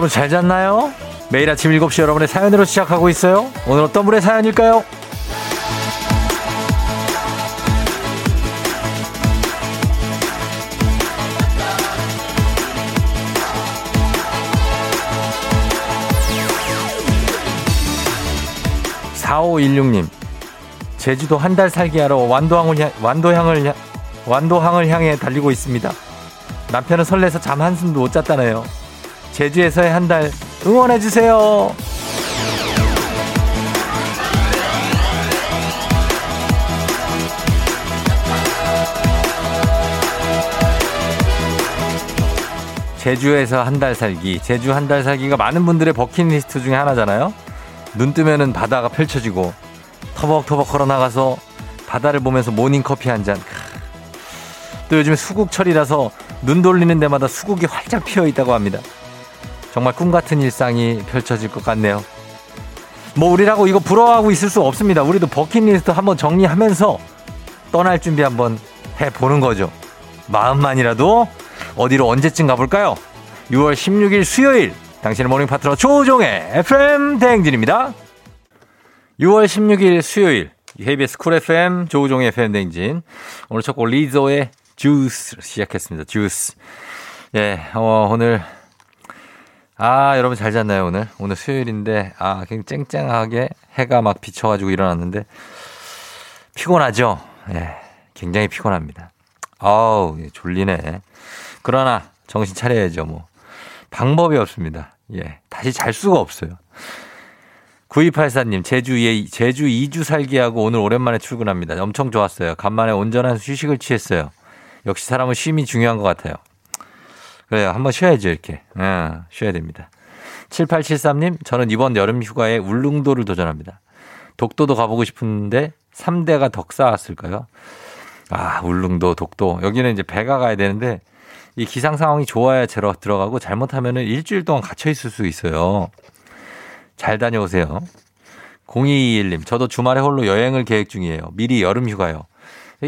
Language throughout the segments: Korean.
여러분 잘 잤나요? 매일 아침 7시 여러분의 사연으로 시작하고 있어요. 오늘 어떤 분의 사연일까요? 4516님, 제주도 한 달 살기 하러 완도항을, 향, 완도향을, 완도항을 향해 달리고 있습니다. 남편은 설레서 잠 한숨도 못 잤다네요. 제주에서의 한 달 응원해주세요. 제주에서 한 달 살기. 제주 한 달 살기가 많은 분들의 버킷리스트 중에 하나잖아요. 눈 뜨면은 바다가 펼쳐지고 터벅터벅 걸어 나가서 바다를 보면서 모닝커피 한 잔. 또 요즘에 수국철이라서 눈 돌리는 데마다 수국이 활짝 피어 있다고 합니다. 정말 꿈 같은 일상이 펼쳐질 것 같네요. 뭐 우리라고 이거 부러워하고 있을 수 없습니다. 우리도 버킷리스트 한번 정리하면서 떠날 준비 한번 해보는 거죠. 마음만이라도 어디로 언제쯤 가볼까요? 6월 16일 수요일 당신의 morning 파트너 조우종의 FM 대행진입니다. 6월 16일 수요일 KBS 쿨 FM 조종의 FM 대행진 오늘 첫 곡 리조의 주스 시작했습니다. 주스. 예, 어, 오늘 아, 여러분 잘 잤나요, 오늘? 오늘 수요일인데, 아, 굉장히 쨍쨍하게 해가 막 비쳐가지고 일어났는데, 피곤하죠? 예, 굉장히 피곤합니다. 아우, 졸리네. 그러나, 정신 차려야죠, 뭐. 방법이 없습니다. 예, 다시 잘 수가 없어요. 9284님, 제주에, 제주 2주 살기하고 오늘 오랜만에 출근합니다. 엄청 좋았어요. 간만에 온전한 휴식을 취했어요. 역시 사람은 쉼이 중요한 것 같아요. 그래요. 한번 쉬어야죠, 이렇게. 예, 쉬어야 됩니다. 7873님, 저는 이번 여름 휴가에 울릉도를 도전합니다. 독도도 가보고 싶은데 3대가 덕 쌓았을까요? 아, 울릉도, 독도. 여기는 이제 배가 가야 되는데 이 기상 상황이 좋아야 제로 들어가고 잘못하면은 일주일 동안 갇혀 있을 수 있어요. 잘 다녀오세요. 0221님, 저도 주말에 홀로 여행을 계획 중이에요. 미리 여름 휴가요.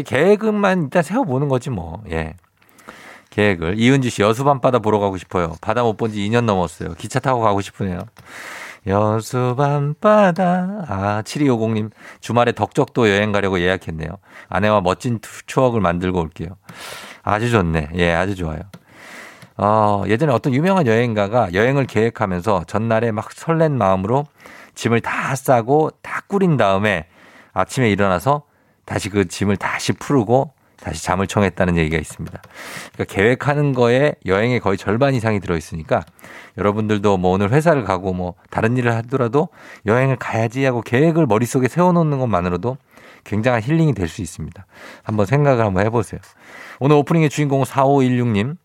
계획만 일단 세워보는 거지 뭐. 예. 계획을. 이은주 씨, 여수 밤바다 보러 가고 싶어요. 바다 못 본 지 2년 넘었어요. 기차 타고 가고 싶으네요. 여수 밤바다. 아, 7250님. 주말에 덕적도 여행 가려고 예약했네요. 아내와 멋진 추억을 만들고 올게요. 아주 좋네. 예, 아주 좋아요. 어, 예전에 어떤 유명한 여행가가 여행을 계획하면서 전날에 막 설렌 마음으로 짐을 다 싸고 다 꾸린 다음에 아침에 일어나서 다시 그 짐을 다시 풀고 다시 잠을 청했다는 얘기가 있습니다. 그러니까 계획하는 거에 여행의 거의 절반 이상이 들어있으니까 여러분들도 뭐 오늘 회사를 가고 뭐 다른 일을 하더라도 여행을 가야지 하고 계획을 머릿속에 세워놓는 것만으로도 굉장한 힐링이 될 수 있습니다. 한번 생각을 한번 해보세요. 오늘 오프닝의 주인공 4516님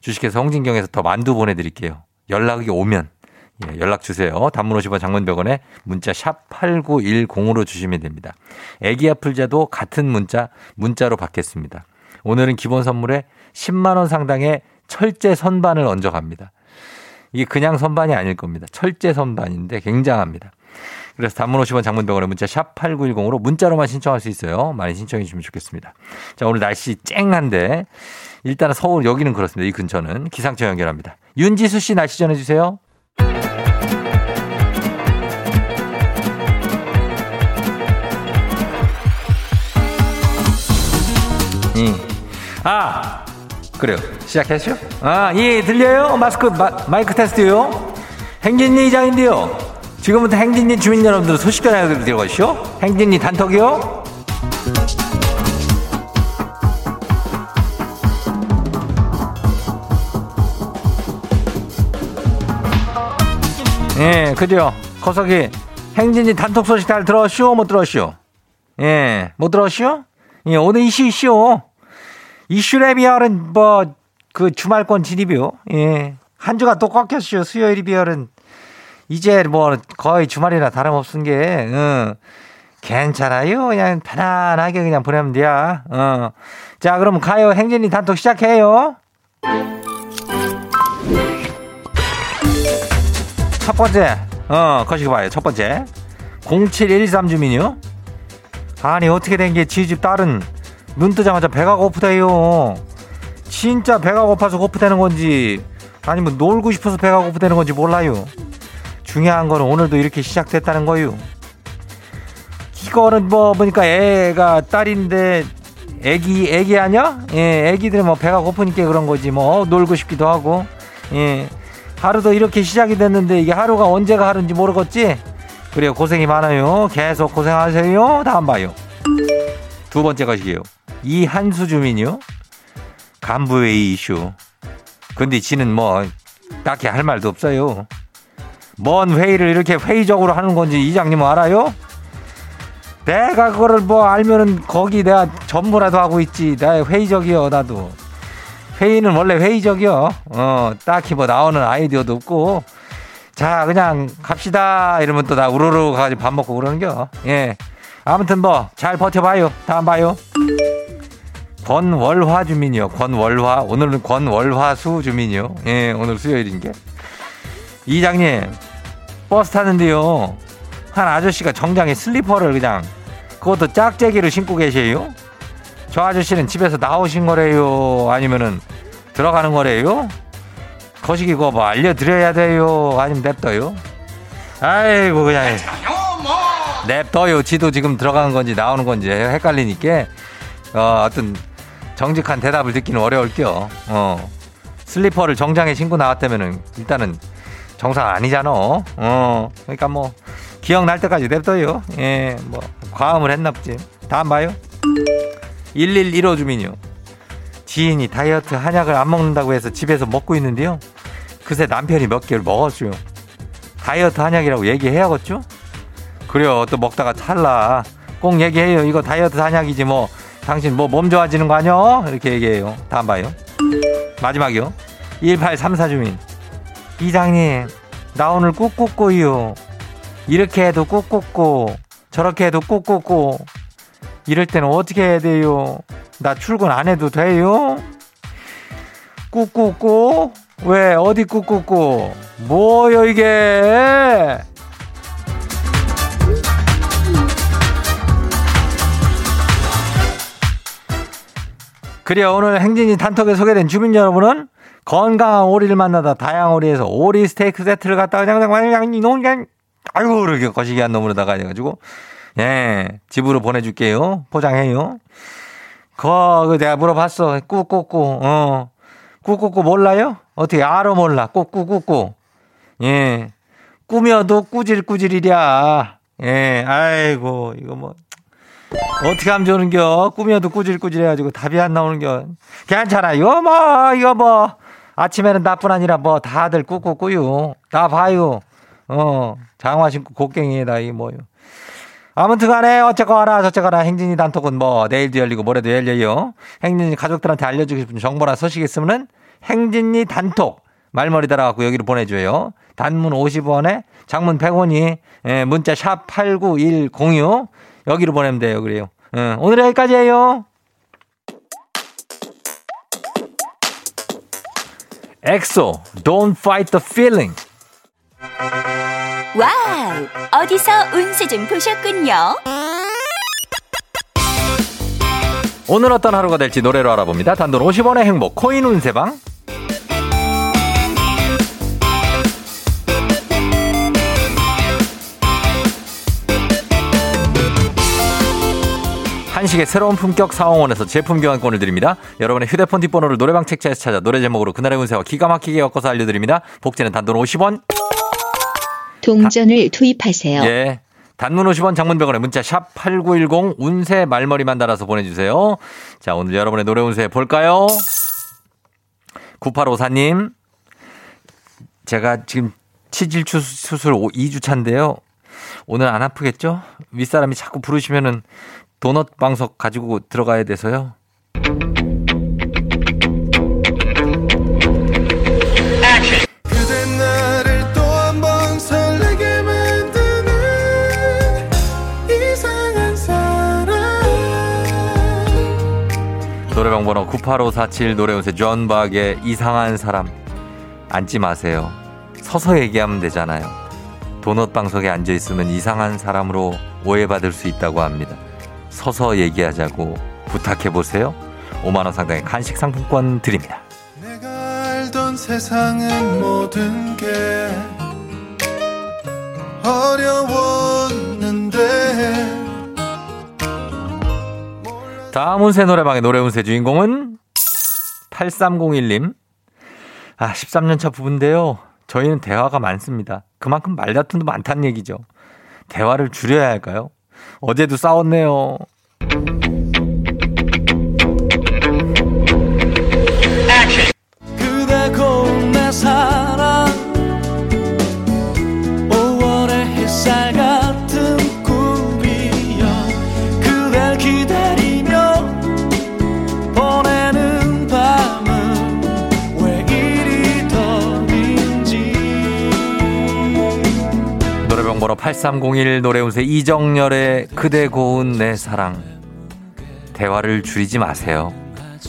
주식회사 홍진경에서 더 만두 보내드릴게요. 연락이 오면 예, 연락 주세요. 단문 50원 장문 100원에 문자 샵 8910으로 주시면 됩니다. 애기 아플자도 같은 문자 문자로 받겠습니다. 오늘은 기본 선물에 10만 원 상당의 철제 선반을 얹어 갑니다. 이게 그냥 선반이 아닐 겁니다. 철제 선반인데 굉장합니다. 그래서 단문 50원 장문 100원에 문자 샵 8910으로 문자로만 신청할 수 있어요. 많이 신청해 주시면 좋겠습니다. 자, 오늘 날씨 쨍한데 일단은 서울 여기는 그렇습니다. 이 근처는 기상청 연결합니다. 윤지수 씨 날씨 전해 주세요. 아, 그래요. 시작했죠? 아, 예, 들려요? 마스크, 마, 마이크 테스트요? 행진리 이장인데요. 지금부터 행진리 주민 여러분들 소식 전해드리고시오. 행진리 단톡이요? 예, 그죠? 거석이 행진이 단톡 소식 잘 들었쇼? 못 들었쇼? 예, 못 들었쇼? 예, 오늘 이슈 이슈. 이슈에 비하는 뭐, 그 주말권 진입이요. 예. 한 주가 또 꺾였쇼. 수요일이 비하는. 이제 뭐 거의 주말이나 다름없은 게, 응. 괜찮아요. 그냥 편안하게 그냥 보내면 돼요. 어. 자, 그럼 가요. 행진이 단톡 시작해요. 첫 번째, 어, 거시기 봐요. 첫 번째. 0713 주민이요? 아니, 어떻게 된 게 지집 딸은 눈 뜨자마자 배가 고프대요. 진짜 배가 고파서 고프다는 건지, 아니 뭐 놀고 싶어서 배가 고프다는 건지 몰라요. 중요한 거는 오늘도 이렇게 시작됐다는 거요. 이거는 뭐 보니까 애가 딸인데 애기 애기 아니야? 예, 애기들 뭐 배가 고프니까 그런 거지 뭐 어, 놀고 싶기도 하고. 예. 하루도 이렇게 시작이 됐는데 이게 하루가 언제가 하루인지 모르겠지? 그래요. 고생이 많아요. 계속 고생하세요. 다음 봐요. 두 번째 것이에요. 이한수 주민이요. 간부회의 이슈. 근데 지는 뭐 딱히 할 말도 없어요. 뭔 회의를 이렇게 회의적으로 하는 건지 이장님은 알아요? 내가 그거를 뭐 알면은 거기 내가 전부라도 하고 있지. 나 회의적이요, 나도. 회의는 원래 회의적이요. 어, 딱히 뭐 나오는 아이디어도 없고. 자, 그냥 갑시다. 이러면 또 나 우르르 가가지고 밥 먹고 그러는겨. 예. 아무튼 뭐, 잘 버텨봐요. 다음 봐요. 권월화 주민이요. 권월화. 오늘은 권월화수 주민이요. 예, 오늘 수요일인 게. 이장님, 버스 타는데요. 한 아저씨가 정장에 슬리퍼를 그냥 그것도 짝재기로 신고 계세요? 저 아저씨는 집에서 나오신 거래요? 아니면은 들어가는 거래요? 거시기 그거 뭐 알려드려야 돼요? 아니면 냅둬요? 아이고 그냥 냅둬요. 지도 지금 들어가는 건지 나오는 건지 헷갈리니까 어, 어떤 정직한 대답을 듣기는 어려울게요. 어. 슬리퍼를 정장에 신고 나왔다면은 일단은 정상 아니잖아. 어. 그러니까 뭐 기억날 때까지 냅둬요. 예, 뭐 과음을 했나 보지. 다음 봐요. 1115 주민이요. 지인이 다이어트 한약을 안 먹는다고 해서 집에서 먹고 있는데요. 그새 남편이 몇 개를 먹었어요. 다이어트 한약이라고 얘기해야겠죠? 그래요. 또 먹다가 찰나. 꼭 얘기해요. 이거 다이어트 한약이지 뭐. 당신 뭐 몸 좋아지는 거 아니야? 이렇게 얘기해요. 다음 봐요. 마지막이요. 1834 주민. 이장님, 나 오늘 꾹꾹꾹이요. 이렇게 해도 꾹꾹꾹. 저렇게 해도 꾹꾹꾹. 이럴 때는 어떻게 해야 돼요? 나 출근 안 해도 돼요? 꾹꾹꾹? 왜, 어디 꾹꾹꾹? 뭐요, 이게? 그래요. 오늘 행진이 단톡에 소개된 주민 여러분은 건강한 오리를 만나다 다양한 오리에서 오리 스테이크 세트를 갖다가 그냥, 그냥, 그냥, 그냥, 아이고, 이렇게 거시기한 놈으로다가 해가지고, 예, 집으로 보내줄게요. 포장해요. 그거 내가 물어봤어. 꾹꾹꾹, 어. 꾹꾹꾹 몰라요? 어떻게 알아 몰라. 꾹꾹꾹꾹. 예. 꾸며도 꾸질꾸질이랴. 예, 아이고, 이거 뭐. 어떻게 하면 좋은겨? 꾸며도 꾸질꾸질해가지고 답이 안 나오는겨. 괜찮아. 이거 뭐, 이거 뭐. 아침에는 나뿐 아니라 뭐 다들 꾹꾹꾸요. 나 봐요. 어, 장화 신고 곡괭이에다 이 뭐요. 아무튼 간에 어쨌거나 저쨌거나 행진이 단톡은 뭐 내일도 열리고 모레도 열려요. 행진이 가족들한테 알려주고 싶은 정보나 소식 있으면은 행진이 단톡 말머리 달아갖고 여기로 보내줘요. 단문 50원에 장문 100원이 예, 문자 샵 89106 여기로 보내면 돼요. 그래요. 예, 오늘 여기까지예요. 엑소 Don't Fight the Feeling Wow! 어디서 운세 좀 보셨군요. 오늘 어떤 하루가 될지 노래로 알아봅니다. 단돈 50원의 행복 코인 운세방 한식의 새로운 품격 사옹원에서 제품 교환권을 드립니다. 여러분의 휴대폰 뒷번호를 노래방 책자에서 찾아 노래 제목으로 그날의 운세와 기가 막히게 엮어서 알려드립니다. 복채는 단돈 50원. 동전을 투입하세요. 예. 단문 50원 장문병원에 문자 샵 8910 운세 말머리만 달아서 보내주세요. 자, 오늘 여러분의 노래 운세 볼까요? 9854님. 제가 지금 치질 수술 2주 차인데요. 오늘 안 아프겠죠? 윗사람이 자꾸 부르시면은 도넛 방석 가지고 들어가야 돼서요. 노래방 번호 98547 노래운세 존박의 이상한 사람 앉지 마세요. 서서 얘기하면 되잖아요. 도넛 방석에 앉아 있으면 이상한 사람으로 오해받을 수 있다고 합니다. 서서 얘기하자고 부탁해 보세요. 5만 원 상당의 간식 상품권 드립니다. 다음 운세 노래방의 노래 운세 주인공은 8301님. 아, 13년차 부부인데요. 저희는 대화가 많습니다. 그만큼 말다툼도 많다는 얘기죠. 대화를 줄여야 할까요? 어제도 싸웠네요. 그대 고운 내사 번호 8301 노래 운세 이정열의 그대 고운 내 사랑. 대화를 줄이지 마세요.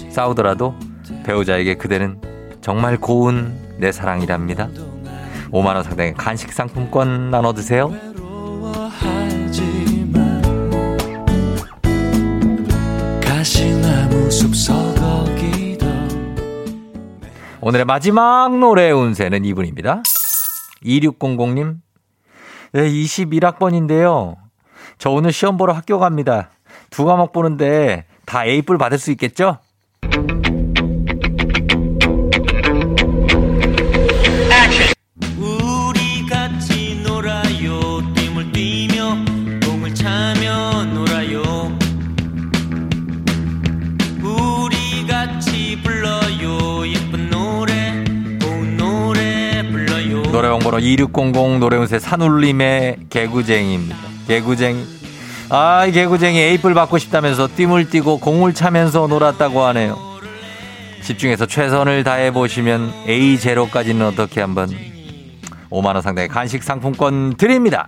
싸우더라도 배우자에게 그대는 정말 고운 내 사랑이랍니다. 5만원 상당의 간식 상품권 나눠 드세요. 오늘의 마지막 노래 운세는 이분입니다. 2600님. 네, 21학번인데요. 저 오늘 시험 보러 학교 갑니다. 두 과목 보는데 다 A뿔 받을 수 있겠죠? 번호 2600 노래운세 산울림의 개구쟁이입니다. 개구쟁이. 아, 이 개구쟁이 A뿔 받고 싶다면서 띠물 띠고 공을 차면서 놀았다고 하네요. 집중해서 최선을 다해 보시면 A0까지는 어떻게 한번 5만 원 상당의 간식 상품권 드립니다.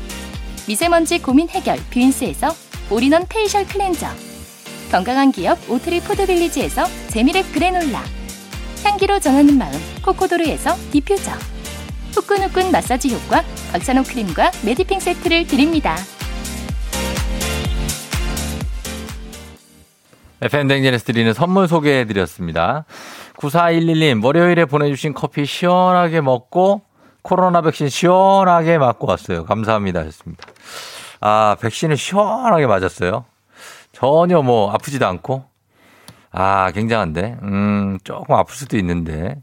미세먼지 고민 해결 뷰인스에서 올인원 페이셜 클렌저 건강한 기업 오트리 푸드빌리지에서 재미랩 그래놀라 향기로 전하는 마음 코코도르에서 디퓨저 후끈후끈 마사지 효과 박찬호 크림과 메디핑 세트를 드립니다. FM 댕진에서 드리는 선물 소개해 드렸습니다. 9411님, 월요일에 보내주신 커피 시원하게 먹고 코로나 백신 시원하게 맞고 왔어요. 감사합니다. 하셨습니다. 아, 백신을 시원하게 맞았어요. 전혀 뭐 아프지도 않고. 아, 굉장한데. 음, 조금 아플 수도 있는데.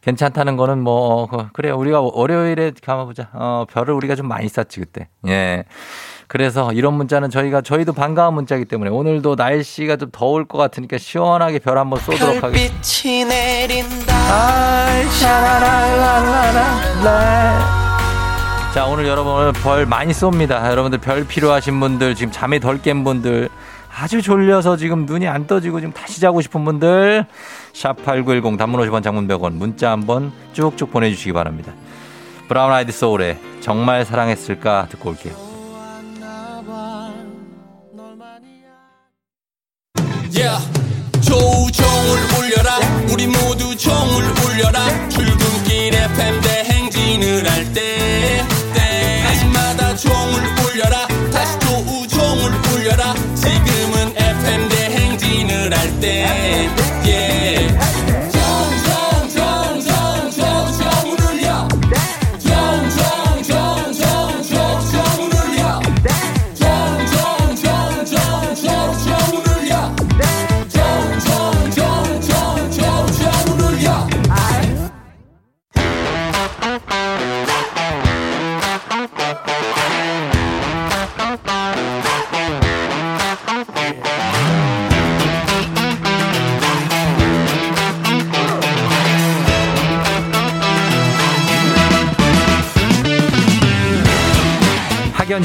괜찮다는 거는 뭐, 어, 그래요. 우리가 월요일에 가보자. 어, 별을 우리가 좀 많이 쌌지, 그때. 예. 그래서 이런 문자는 저희가, 저희도 반가운 문자이기 때문에 오늘도 날씨가 좀 더울 것 같으니까 시원하게 별 한번 쏘도록 하겠습니다. 자, 오늘 여러분 벌 많이 쏩니다. 여러분들 별 필요하신 분들, 지금 잠이 덜 깬 분들, 아주 졸려서 지금 눈이 안 떠지고 지금 다시 자고 싶은 분들, 샵8910 단문 50원 장문 100원 문자 한번 쭉쭉 보내주시기 바랍니다. 브라운 아이드 소울의 정말 사랑했을까 듣고 올게요. Yeah. 조우종을 울려라 우리 모두 종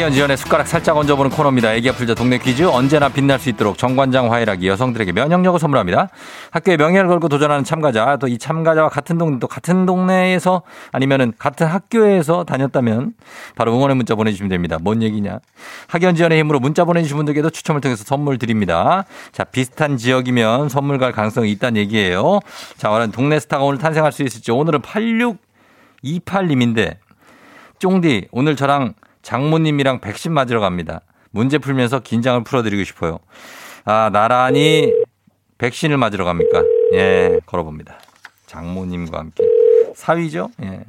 학연 지원의 숟가락 살짝 얹어보는 코너입니다. 애기야 풀자 동네 퀴즈 언제나 빛날 수 있도록 정관장 화이락이 여성들에게 면역력을 선물합니다. 학교의 명예를 걸고 도전하는 참가자 또 이 참가자와 같은 동네 또 같은 동네에서 아니면은 같은 학교에서 다녔다면 바로 응원의 문자 보내주시면 됩니다. 뭔 얘기냐? 학연 지원의 힘으로 문자 보내주신 분들께도 추첨을 통해서 선물 드립니다. 자 비슷한 지역이면 선물 갈 가능성이 있다는 얘기예요. 자 오늘 동네 스타가 오늘 탄생할 수 있을지 오늘은 8628님인데 쫑디 오늘 저랑 장모님이랑 백신 맞으러 갑니다. 문제 풀면서 긴장을 풀어드리고 싶어요. 아 나란히 백신을 맞으러 갑니까? 예 걸어봅니다. 장모님과 함께 사위죠? 예.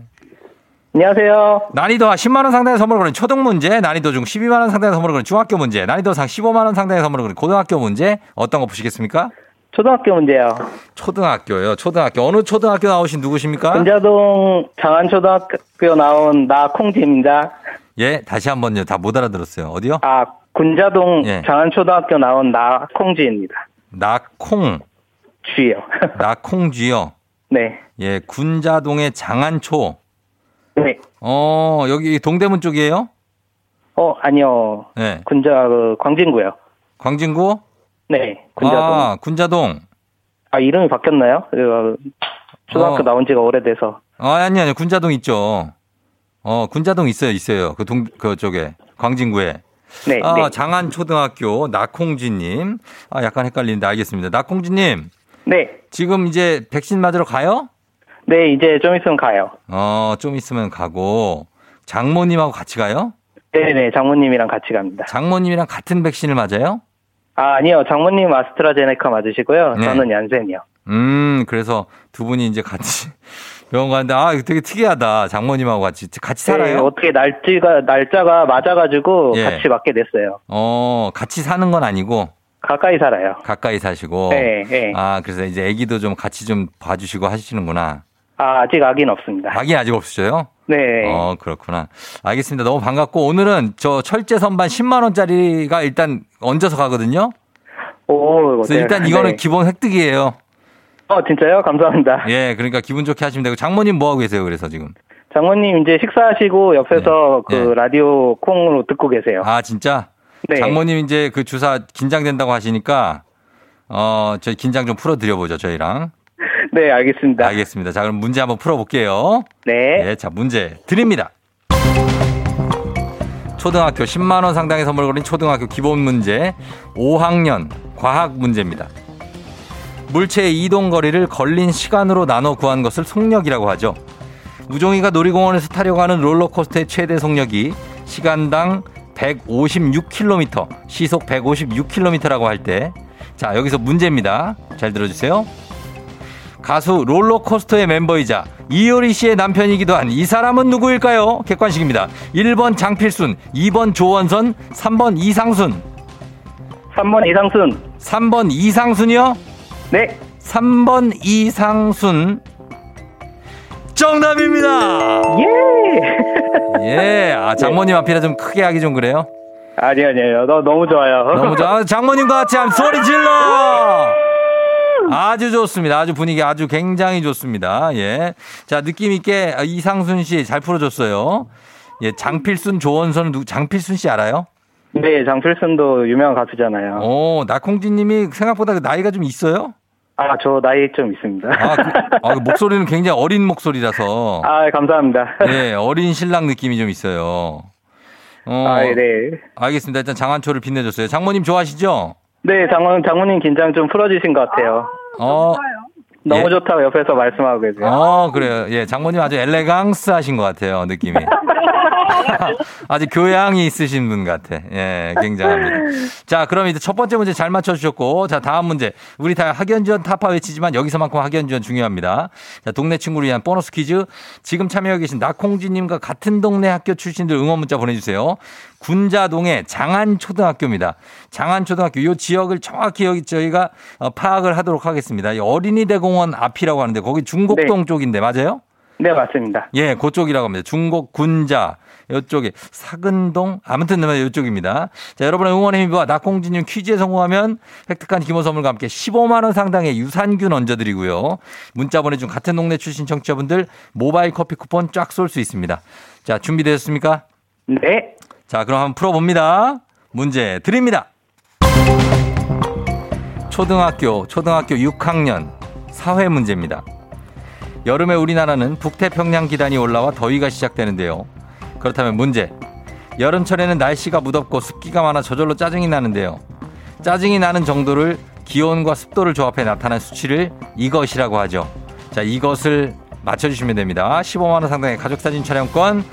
안녕하세요. 난이도 10만 원 상당의 선물을 거는 초등 문제, 난이도 중 12만 원 상당의 선물을 거는 중학교 문제, 난이도 상 15만 원 상당의 선물을 거는 고등학교 문제 어떤 거 보시겠습니까? 초등학교 문제요. 초등학교요. 초등학교 어느 초등학교 나오신 누구십니까? 군자동 장안초등학교 나온 나콩지입니다. 예, 다시 한 번요. 다 못 알아들었어요. 어디요? 아, 군자동 예. 장안초등학교 나온 나콩지입니다. 낙콩, 쥐요. 낙콩쥐요. 네. 예, 군자동의 장안초. 네. 어, 여기 동대문 쪽이에요? 어, 아니요. 네. 군자, 그, 광진구요. 광진구? 네. 군자동. 아, 군자동. 아, 이름이 바뀌었나요? 그, 초등학교 어. 나온 지가 오래돼서. 아, 아니, 아니, 군자동 있죠. 어, 군자동 있어요, 있어요. 그 동, 그 쪽에. 광진구에. 네. 아, 네. 장안초등학교 낙콩쥐님. 아, 약간 헷갈리는데 알겠습니다. 낙콩쥐님. 네. 지금 이제 백신 맞으러 가요? 네, 이제 좀 있으면 가요. 어, 좀 있으면 가고. 장모님하고 같이 가요? 네네, 장모님이랑 같이 갑니다. 장모님이랑 같은 백신을 맞아요? 아, 아니요. 장모님 아스트라제네카 맞으시고요. 네. 저는 얀센이요. 음, 그래서 두 분이 이제 같이 병원 가는데, 아, 이거 되게 특이하다. 장모님하고 같이. 같이 네, 살아요? 어떻게 날짜가 날짜가 맞아가지고 예. 같이 맞게 됐어요. 어, 같이 사는 건 아니고, 가까이 살아요. 가까이 사시고. 네, 네. 아, 그래서 이제 아기도 좀 같이 좀 봐주시고 하시는구나. 아, 아직 아기는 없습니다. 아기 아직 없으셔요? 네. 어, 그렇구나. 알겠습니다. 너무 반갑고, 오늘은 저 철제 선반 10만 원짜리가 일단 얹어서 가거든요? 오, 그래서 네, 일단 이거는 네. 기본 획득이에요. 어, 진짜요? 감사합니다. 예, 그러니까 기분 좋게 하시면 되고, 장모님 뭐 하고 계세요, 그래서 지금? 장모님 이제 식사하시고 옆에서 네. 그 네. 라디오 콩으로 듣고 계세요. 아, 진짜? 네. 장모님 이제 그 주사 긴장된다고 하시니까, 어, 저희 긴장 좀 풀어 드려 보죠, 저희랑. 네, 알겠습니다. 알겠습니다. 자, 그럼 문제 한번 풀어 볼게요. 네. 예, 자, 문제 드립니다. 초등학교 10만 원 상당의 선물 걸린 초등학교 기본 문제 5학년 과학 문제입니다. 물체의 이동 거리를 걸린 시간으로 나눠 구한 것을 속력이라고 하죠. 우종이가 놀이공원에서 타려고 하는 롤러코스터의 최대 속력이 시간당 156km, 시속 156km라고 할 때 자, 여기서 문제입니다. 잘 들어주세요. 가수 롤러코스터의 멤버이자 이효리 씨의 남편이기도 한 이 사람은 누구일까요? 객관식입니다. 1번 장필순, 2번 조원선, 3번 이상순. 3번 이상순. 3번 이상순이요? 네. 3번 이상순. 정답입니다! 예. 예, 아, 장모님 앞이라 좀 크게 하기 좀 그래요? 아니, 아니에요. 너, 너무 좋아요. 너무 좋아. 아, 장모님과 같이 한번 소리 질러! 아주 좋습니다. 아주 분위기 아주 굉장히 좋습니다. 예. 자, 느낌 있게 이상순 씨 잘 풀어줬어요. 예, 장필순, 조원선, 누, 장필순 씨 알아요? 네, 장필순도 유명한 가수잖아요. 오, 나콩진 님이 생각보다 그 나이가 좀 있어요? 아, 저 나이 좀 있습니다. 아, 그, 아, 그 목소리는 굉장히 어린 목소리라서. 아, 감사합니다. 예, 어린 신랑 느낌이 좀 있어요. 어, 아, 네. 알겠습니다. 일단 장한초를 빛내줬어요. 장모님 좋아하시죠? 네, 장모님, 장모님 긴장 좀 풀어주신 것 같아요. 어, 너무 예. 좋다고 옆에서 말씀하고 계세요. 어, 그래요. 예, 장모님 아주 엘레강스 하신 것 같아요, 느낌이. 아주 교양이 있으신 분 같아. 예, 굉장합니다. 자, 그럼 이제 첫 번째 문제 잘 맞춰주셨고, 자, 다음 문제. 우리 다 학연지원 타파 외치지만 여기서만큼 학연지원 중요합니다. 자, 동네 친구를 위한 보너스 퀴즈. 지금 참여해 계신 나콩지님과 같은 동네 학교 출신들 응원 문자 보내주세요. 군자동의 장안초등학교입니다. 장안초등학교 이 지역을 정확히 여기 저희가 어, 파악을 하도록 하겠습니다. 이 어린이 대공 원 앞이라고 하는데 거기 중곡동 네. 쪽인데 맞아요? 네, 맞습니다. 예, 그쪽이라고 합니다. 중곡 군자 이쪽에 사근동 아무튼 이쪽입니다. 자, 여러분의 응원의 힘과 낙공진님 퀴즈에 성공하면 획득한 기본 선물과 함께 15만 원 상당의 유산균 얹어 드리고요. 문자 보내 준 같은 동네 출신 청취자분들 모바일 커피 쿠폰 쫙 쏠 수 있습니다. 자, 준비되셨습니까? 네. 자, 그럼 한번 풀어 봅니다. 문제 드립니다. 초등학교, 초등학교 6학년 사회 문제입니다. 여름에 우리나라는 북태평양 기단이 올라와 더위가 시작되는데요. 그렇다면 문제. 여름철에는 날씨가 무덥고 습기가 많아 저절로 짜증이 나는데요. 짜증이 나는 정도를 기온과 습도를 조합해 나타난 수치를 이것이라고 하죠. 자, 이것을 맞춰주시면 됩니다. 15만원 상당의 가족사진 촬영권,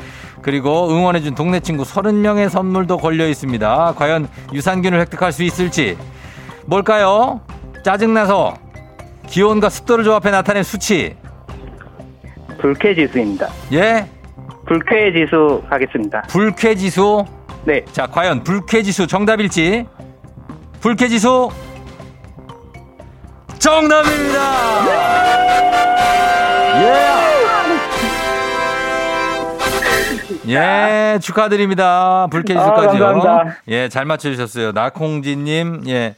그리고 응원해준 동네 친구 30명의 선물도 걸려 있습니다. 과연 유산균을 획득할 수 있을지. 뭘까요? 짜증나서 기온과 습도를 조합해 나타낸 수치. 불쾌 지수입니다. 예? 불쾌 지수 하겠습니다. 불쾌 지수. 네. 자, 과연 불쾌 지수 정답일지. 불쾌 지수. 정답입니다. 예. 예, 축하드립니다. 불쾌 아, 지수까지요. 예, 잘 맞춰주셨어요. 나콩지님, 예.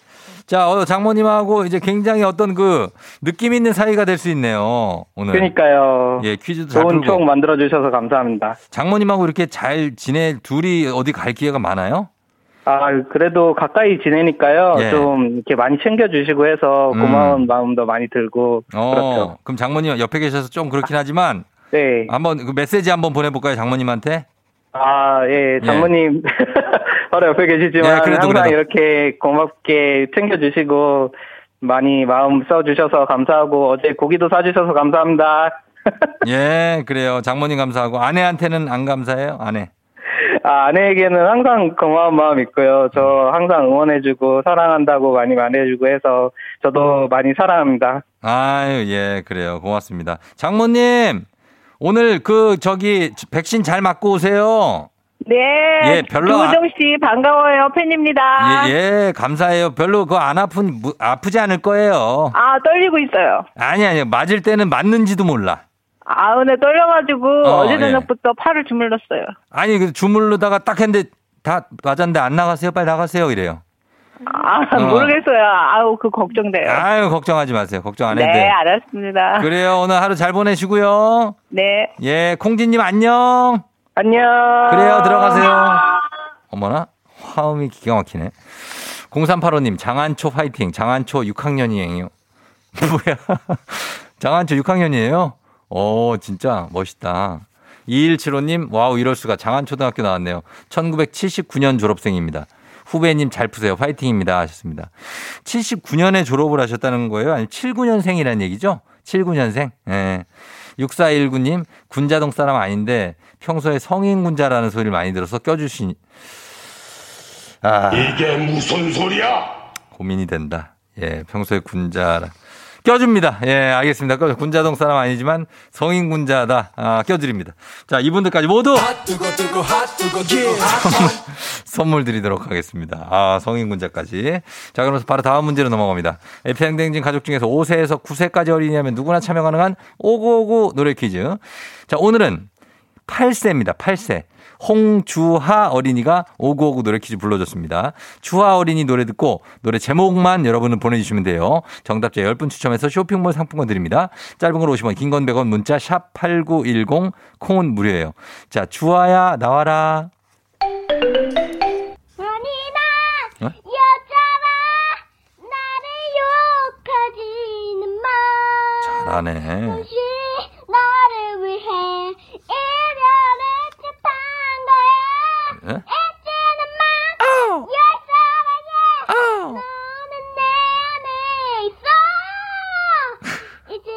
자, 어, 장모님하고 이제 굉장히 어떤 그 느낌 있는 사이가 될 수 있네요. 오늘. 그러니까요. 예, 퀴즈도 잘 좋은. 추억 만들어 주셔서 감사합니다. 장모님하고 이렇게 잘 지내 둘이 어디 갈 기회가 많아요? 아, 그래도 가까이 지내니까요. 예. 좀 이렇게 많이 챙겨주시고 해서 음. 고마운 마음도 많이 들고. 어, 그렇죠. 그럼 장모님 옆에 계셔서 좀 그렇긴 하지만 네. 한번 그 메시지 한번 보내볼까요, 장모님한테? 아, 예, 장모님. 바로 옆에 계시지만 예, 그래도, 항상 그래도. 이렇게 고맙게 챙겨주시고 많이 마음 써주셔서 감사하고 어제 고기도 사주셔서 감사합니다. 예, 그래요. 장모님 감사하고 아내한테는 안 감사해요? 아내. 아, 아내에게는 항상 고마운 마음 있고요. 저 항상 응원해주고 사랑한다고 많이 말해주고 해서 저도 많이 사랑합니다. 아유, 예, 그래요. 고맙습니다. 장모님, 오늘 그 저기 백신 잘 맞고 오세요. 네. 예, 별로 아- 조우정 씨 반가워요. 팬입니다. 예, 예, 감사해요. 별로 그거 안 아픈 무- 아프지 않을 거예요. 아, 떨리고 있어요. 아니 아니 맞을 때는 맞는지도 몰라. 아, 오늘 떨려가지고 어, 어, 제 예. 저녁부터 팔을 주물렀어요. 아니 그 주물르다가 딱 했는데 다 맞았는데 안 나가세요. 빨리 나가세요. 이래요. 아, 어. 모르겠어요. 아우, 그 걱정돼요. 아유 걱정하지 마세요. 걱정 안 해도 네. 알았습니다. 그래요. 오늘 하루 잘 보내시고요. 네. 예, 콩진님 안녕. 안녕. 그래요. 들어가세요. 어머나 화음이 기가 막히네. 0385님 장안초 화이팅. 장안초 6학년이에요. 뭐야? 장안초 6학년이에요? 오, 진짜 멋있다. 2175님, 와우, 이럴 수가. 장안초등학교 나왔네요. 1979년 졸업생입니다. 후배님 잘 푸세요. 파이팅입니다. 하셨습니다. 79년에 졸업을 하셨다는 거예요? 아니면 79년생이라는 얘기죠? 79년생? 예. 6419님, 군자동 사람 아닌데 평소에 성인 군자라는 소리를 많이 들어서 껴주시니. 아. 이게 무슨 소리야? 고민이 된다. 예, 평소에 군자. 껴줍니다. 예, 알겠습니다. 껴- 군자동 사람 아니지만 성인 군자다. 아, 껴드립니다. 자, 이분들까지 모두 선물 드리도록 하겠습니다. 아, 성인 군자까지. 자, 그러면서 바로 다음 문제로 넘어갑니다. FM댕진 가족 중에서 5세에서 9세까지 어린이라면 누구나 참여 가능한 5959 노래 퀴즈. 자, 오늘은 8세입니다. 8세. 홍주하 어린이가 5959 노래 퀴즈 불러줬습니다. 주하 어린이 노래 듣고 노래 제목만 여러분은 보내주시면 돼요. 정답자 10분 추첨해서 쇼핑몰 상품권 드립니다. 짧은 걸 50원, 긴 건 100원, 문자 샵 8910, 콩은 무료예요. 자, 주하야, 나와라. 아니다 어? 여자라 나를 욕하지는 마 잘하네. 예? 잊지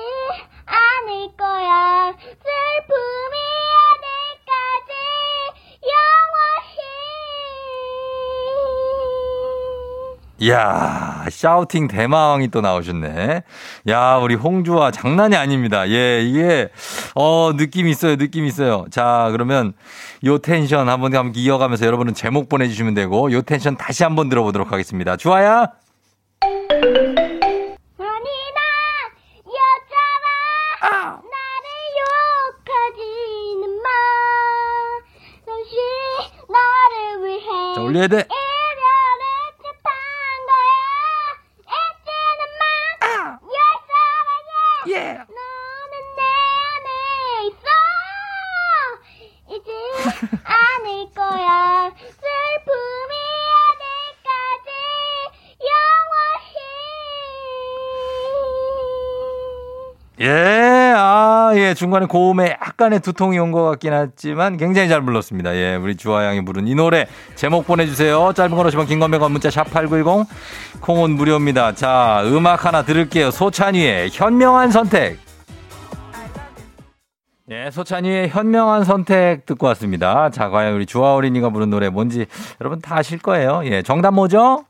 않을 거야 샤우팅 대마왕이 또 나오셨네. 야, 우리 홍주아 장난이 아닙니다. 예, 이게, 어, 느낌 있어요, 느낌 있어요. 자, 그러면 요 텐션 한번 한번 이어가면서 여러분은 제목 보내주시면 되고, 요 텐션 다시 한번 들어보도록 하겠습니다. 주아야? 위해 자, 올려야 돼. 중간에 고음에 약간의 두통이 온 것 같긴 하지만 굉장히 잘 불렀습니다. 예, 우리 주아 양이 부른 이 노래 제목 보내주세요. 짧은 걸 오시면 긴건 100원 문자 샵 8910 콩은 무료입니다. 자, 음악 하나 들을게요. 소찬이의 현명한 선택. 예, 소찬이의 현명한 선택 듣고 왔습니다. 자, 과연 우리 주아 어린이가 부른 노래 뭔지 여러분 다 아실 거예요. 예, 정답 뭐죠?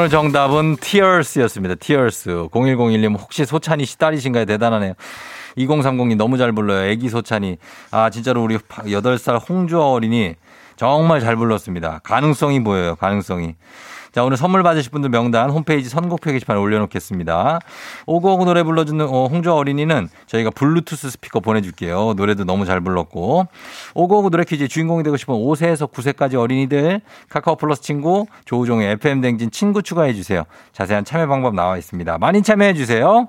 오늘 정답은 Tears였습니다. Tears. 0101님 혹시 소찬이 씨 딸이신가요? 대단하네요. 2030님 너무 잘 불러요. 애기 소찬이. 아, 진짜로 우리 8살 홍주아 어린이 정말 잘 불렀습니다. 가능성이 보여요. 가능성이. 자, 오늘 선물 받으실 분들 명단 홈페이지 선곡표 게시판에 올려놓겠습니다. 오고오고 노래 불러주는 어, 홍주아 어린이는 저희가 블루투스 스피커 보내줄게요. 노래도 너무 잘 불렀고. 오고오고 노래 퀴즈의 주인공이 되고 싶은 5세에서 9세까지 어린이들 카카오 플러스 친구 조우종의 FM 댕진 친구 추가해주세요. 자세한 참여 방법 나와 있습니다. 많이 참여해주세요.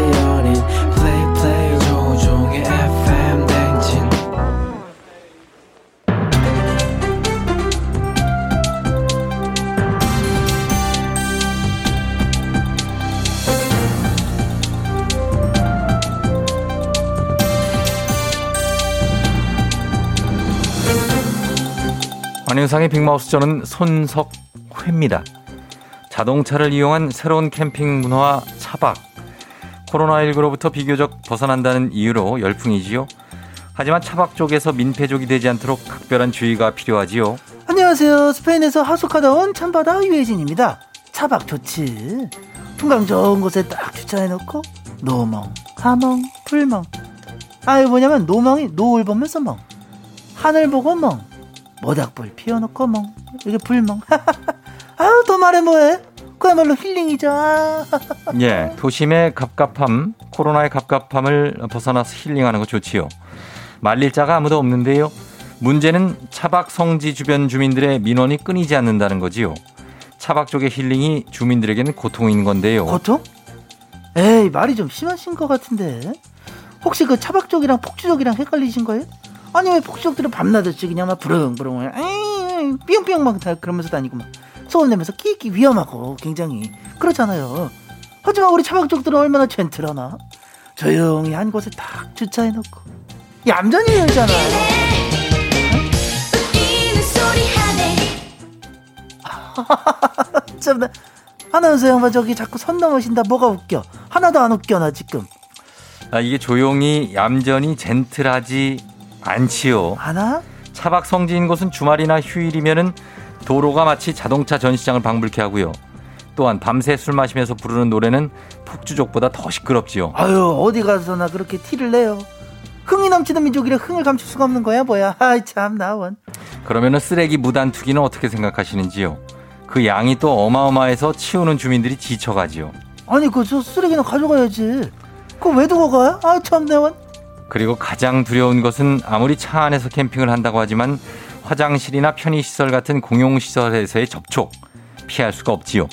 안윤상의 빅마우스 저는 손석회입니다. 자동차를 이용한 새로운 캠핑 문화와 차박. 코로나19로부터 비교적 벗어난다는 이유로 열풍이지요. 하지만 차박 쪽에서 민폐족이 되지 않도록 각별한 주의가 필요하지요. 안녕하세요. 스페인에서 하숙하다 온 참바다 유혜진입니다. 차박 좋지. 풍광 좋은 곳에 딱 주차해놓고 노멍, 하멍, 불멍. 아이 뭐냐면 노멍이 노을 보면서 멍. 하늘 보고 멍. 모닥불 피워놓고 멍. 이게 불멍. 아유 더 말해 뭐해. 그야말로 힐링이죠. 아, 예, 도심의 갑갑함, 코로나의 갑갑함을 벗어나서 힐링하는 거 좋지요. 말릴 자가 아무도 없는데요. 문제는 차박 성지 주변 주민들의 민원이 끊이지 않는다는 거지요. 차박 쪽의 힐링이 주민들에게는 고통인 건데요. 고통? 에이 말이 좀 심하신 것 같은데 혹시 그 차박 쪽이랑 폭주 쪽이랑 헷갈리신 거예요? 아니 왜 쪽들은 밤낮없이 그냥 막 부릉부릉 에이 삐용삐용 막다 그러면서 다니고 막 소음 내면서 끼끼 위험하고 굉장히. 그렇잖아요. 하지만 우리 차박 쪽들은 얼마나 젠틀하나? 조용히 한 곳에 딱 주차해놓고. 얌전히 열잖아. 참나 아나운서 양반 저기 자꾸 선 넘으신다. 뭐가 웃겨? 하나도 안 웃겨 나 지금. 아, 이게 조용히 얌전히 젠틀하지 않지요. 하나? 차박 성지인 곳은 주말이나 휴일이면은 도로가 마치 자동차 전시장을 방불케 하고요. 또한 밤새 술 마시면서 부르는 노래는 폭주족보다 더 시끄럽지요. 아유 어디 가서나 그렇게 티를 내요 흥이 넘치는 민족이라 흥을 감출 수가 없는 거야 뭐야 아이 참 나원 그러면은 쓰레기 무단 투기는 어떻게 생각하시는지요? 그 양이 또 어마어마해서 치우는 주민들이 지쳐가지요. 아니 그 저 쓰레기는 가져가야지 그거 왜 두고 가? 아참 내원 그리고 가장 두려운 것은 아무리 차 안에서 캠핑을 한다고 하지만 화장실이나 편의시설 같은 공용시설에서의 접촉 피할 수가 없지요.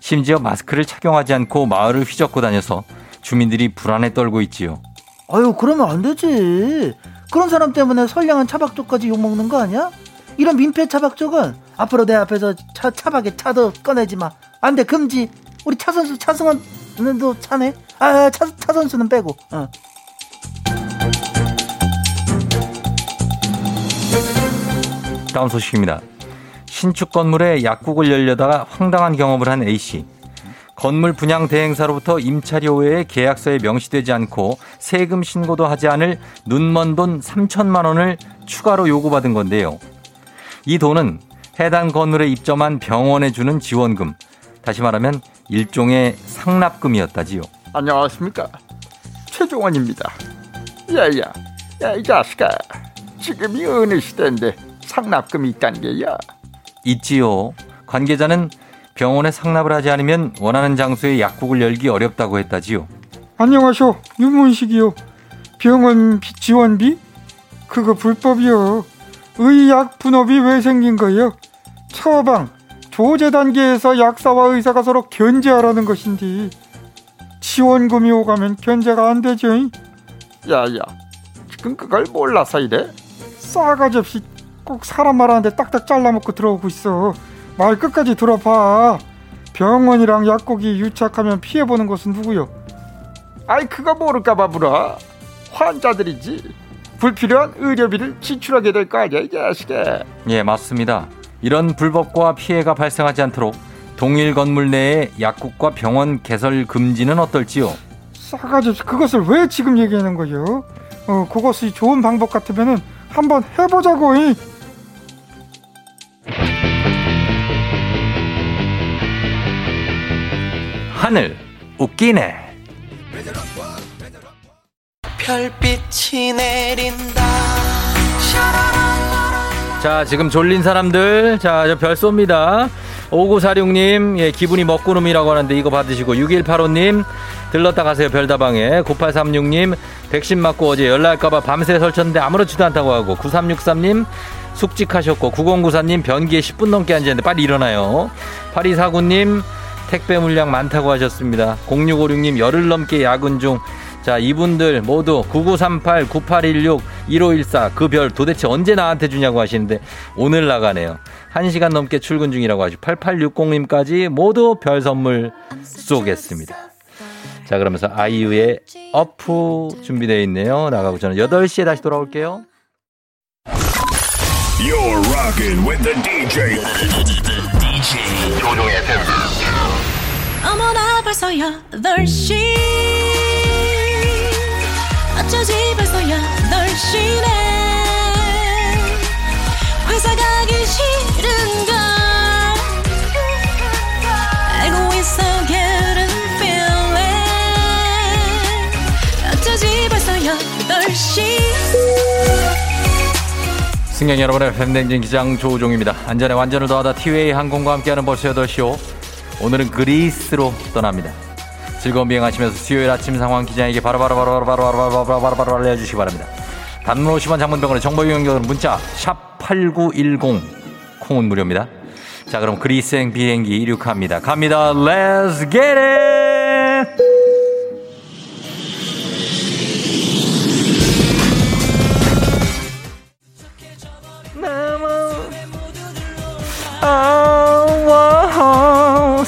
심지어 마스크를 착용하지 않고 마을을 휘젓고 다녀서 주민들이 불안에 떨고 있지요. 아유 그러면 안 되지 그런 사람 때문에 선량한 차박족까지 욕먹는 거 아니야? 이런 민폐 차박족은 앞으로 내 앞에서 차, 차박에 차도 꺼내지 마 안 돼 금지 우리 차선수 차승원은 도 차네 아 차, 차선수는 빼고 어. 다음 소식입니다. 신축 건물에 약국을 열려다가 황당한 경험을 한 A씨. 건물 분양 대행사로부터 임차료 외에 계약서에 명시되지 않고 세금 신고도 하지 않을 눈먼 돈 3천만 원을 추가로 요구받은 건데요. 이 돈은 해당 건물에 입점한 병원에 주는 지원금, 다시 말하면 일종의 상납금이었다지요. 안녕하십니까. 최종원입니다. 야야, 야, 이 자식아. 지금이 어느 시대인데 상납금이 있다는 게야. 있지요. 관계자는 병원에 상납을 하지 않으면 원하는 장소에 약국을 열기 어렵다고 했다지요. 안녕하쇼 유문식이요 병원 비- 지원비 그거 불법이요 의약 분업이 왜 생긴 거예요 처방 조제 단계에서 약사와 의사가 서로 견제하라는 것인데 지원금이 오가면 견제가 안 되죠 야야, 지금 그걸 몰라서 이래? 싸가지 없이 꼭 사람 말하는데 딱딱 잘라먹고 들어오고 있어 말 끝까지 들어봐 병원이랑 약국이 유착하면 피해보는 것은 누구요 아이 그거 모를까봐 물어. 환자들이지. 불필요한 의료비를 지출하게 될 거 아니야 이 자식아. 예, 맞습니다. 이런 불법과 피해가 발생하지 않도록 동일 건물 내에 약국과 병원 개설 금지는 어떨지요? 싸가지 없이 그것을 왜 지금 얘기하는 거예요? 어, 그것이 좋은 방법 같으면은 한번 해보자고. 이. 하늘 웃기네. 별빛이 내린다 자, 지금 졸린 사람들, 자, 저별 쏩니다. 5946님, 예, 기분이 먹구름이라고 하는데 이거 받으시고, 6185님, 들렀다 가세요, 별다방에. 9836님, 백신 맞고 어제 연락할까봐 밤새 설쳤는데 아무렇지도 않다고 하고, 9363님, 숙직하셨고, 9094님, 변기에 10분 넘게 앉았는데 빨리 일어나요. 8249님, 택배 물량 많다고 하셨습니다. 0656님, 열흘 넘게 야근 중. 자, 이분들 모두 9938, 9816, 1514, 그 별 도대체 언제 나한테 주냐고 하시는데 오늘 나가네요. 1시간 넘게 출근 중이라고 하시고 8860님까지 모두 별 선물 쏘겠습니다. 자, 그러면서 아이유의 어프 준비되어 있네요. 나가고 저는 8시에 다시 돌아올게요. You're rocking with the DJ. DJ 벌써 8시 어쩌지 벌써 8시네. 회사 가기 싫은걸. 알고 있어 getting feeling. 어쩌지 벌써 8시 승객 여러분의 팬댕진 기장 조우종입니다. 안전에 완전을 더하다 티웨이 항공과 함께하는 벌써 8시오. 오늘은 그리스로 떠납니다. 즐거운 비행하시면서 수요일 아침 상황 기자에게 바로바로 바로 바로 바로 바로 바로 바로 바로 알려주시기 바랍니다. 단문 50원 장문병원의 정보 이용료는 문자 샵 8910 콩은 무료입니다. 자 그럼 그리스행 비행기 이륙합니다. 갑니다. Let's get it!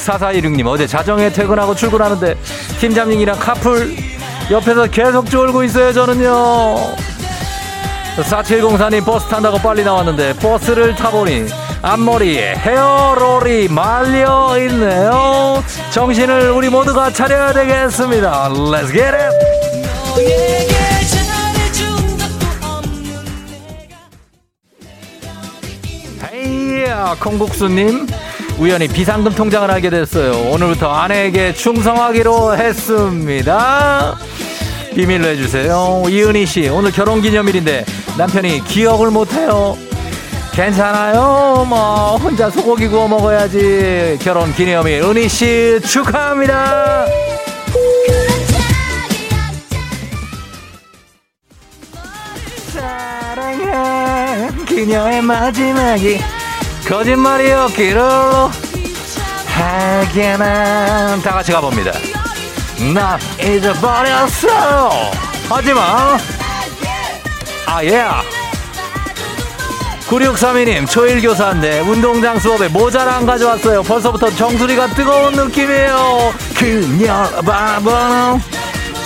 사사이륙님 어제 자정에 퇴근하고 출근하는데 팀장님이랑 카풀 옆에서 계속 졸고 있어요 저는요. 4704님 버스 탄다고 빨리 나왔는데 버스를 타보니 앞머리에 헤어롤이 말려 있네요. 정신을 우리 모두가 차려야 되겠습니다. Let's get it! 헤이야 콩국수님 우연히 비상금 통장을 알게 됐어요. 오늘부터 아내에게 충성하기로 했습니다. 비밀로 해주세요. 이은희 씨 오늘 결혼 기념일인데 남편이 기억을 못해요. 괜찮아요? 뭐 혼자 소고기 구워 먹어야지. 결혼 기념일. 은희 씨 축하합니다. 사랑해. 그녀의 마지막이 거짓말이었기로 하게만 다 같이 가봅니다. 나 잊어버렸어. 하지마. 아예. 9632님 초일교사인데 운동장 수업에 모자를 안 가져왔어요. 벌써부터 정수리가 뜨거운 느낌이에요. 그녀 바보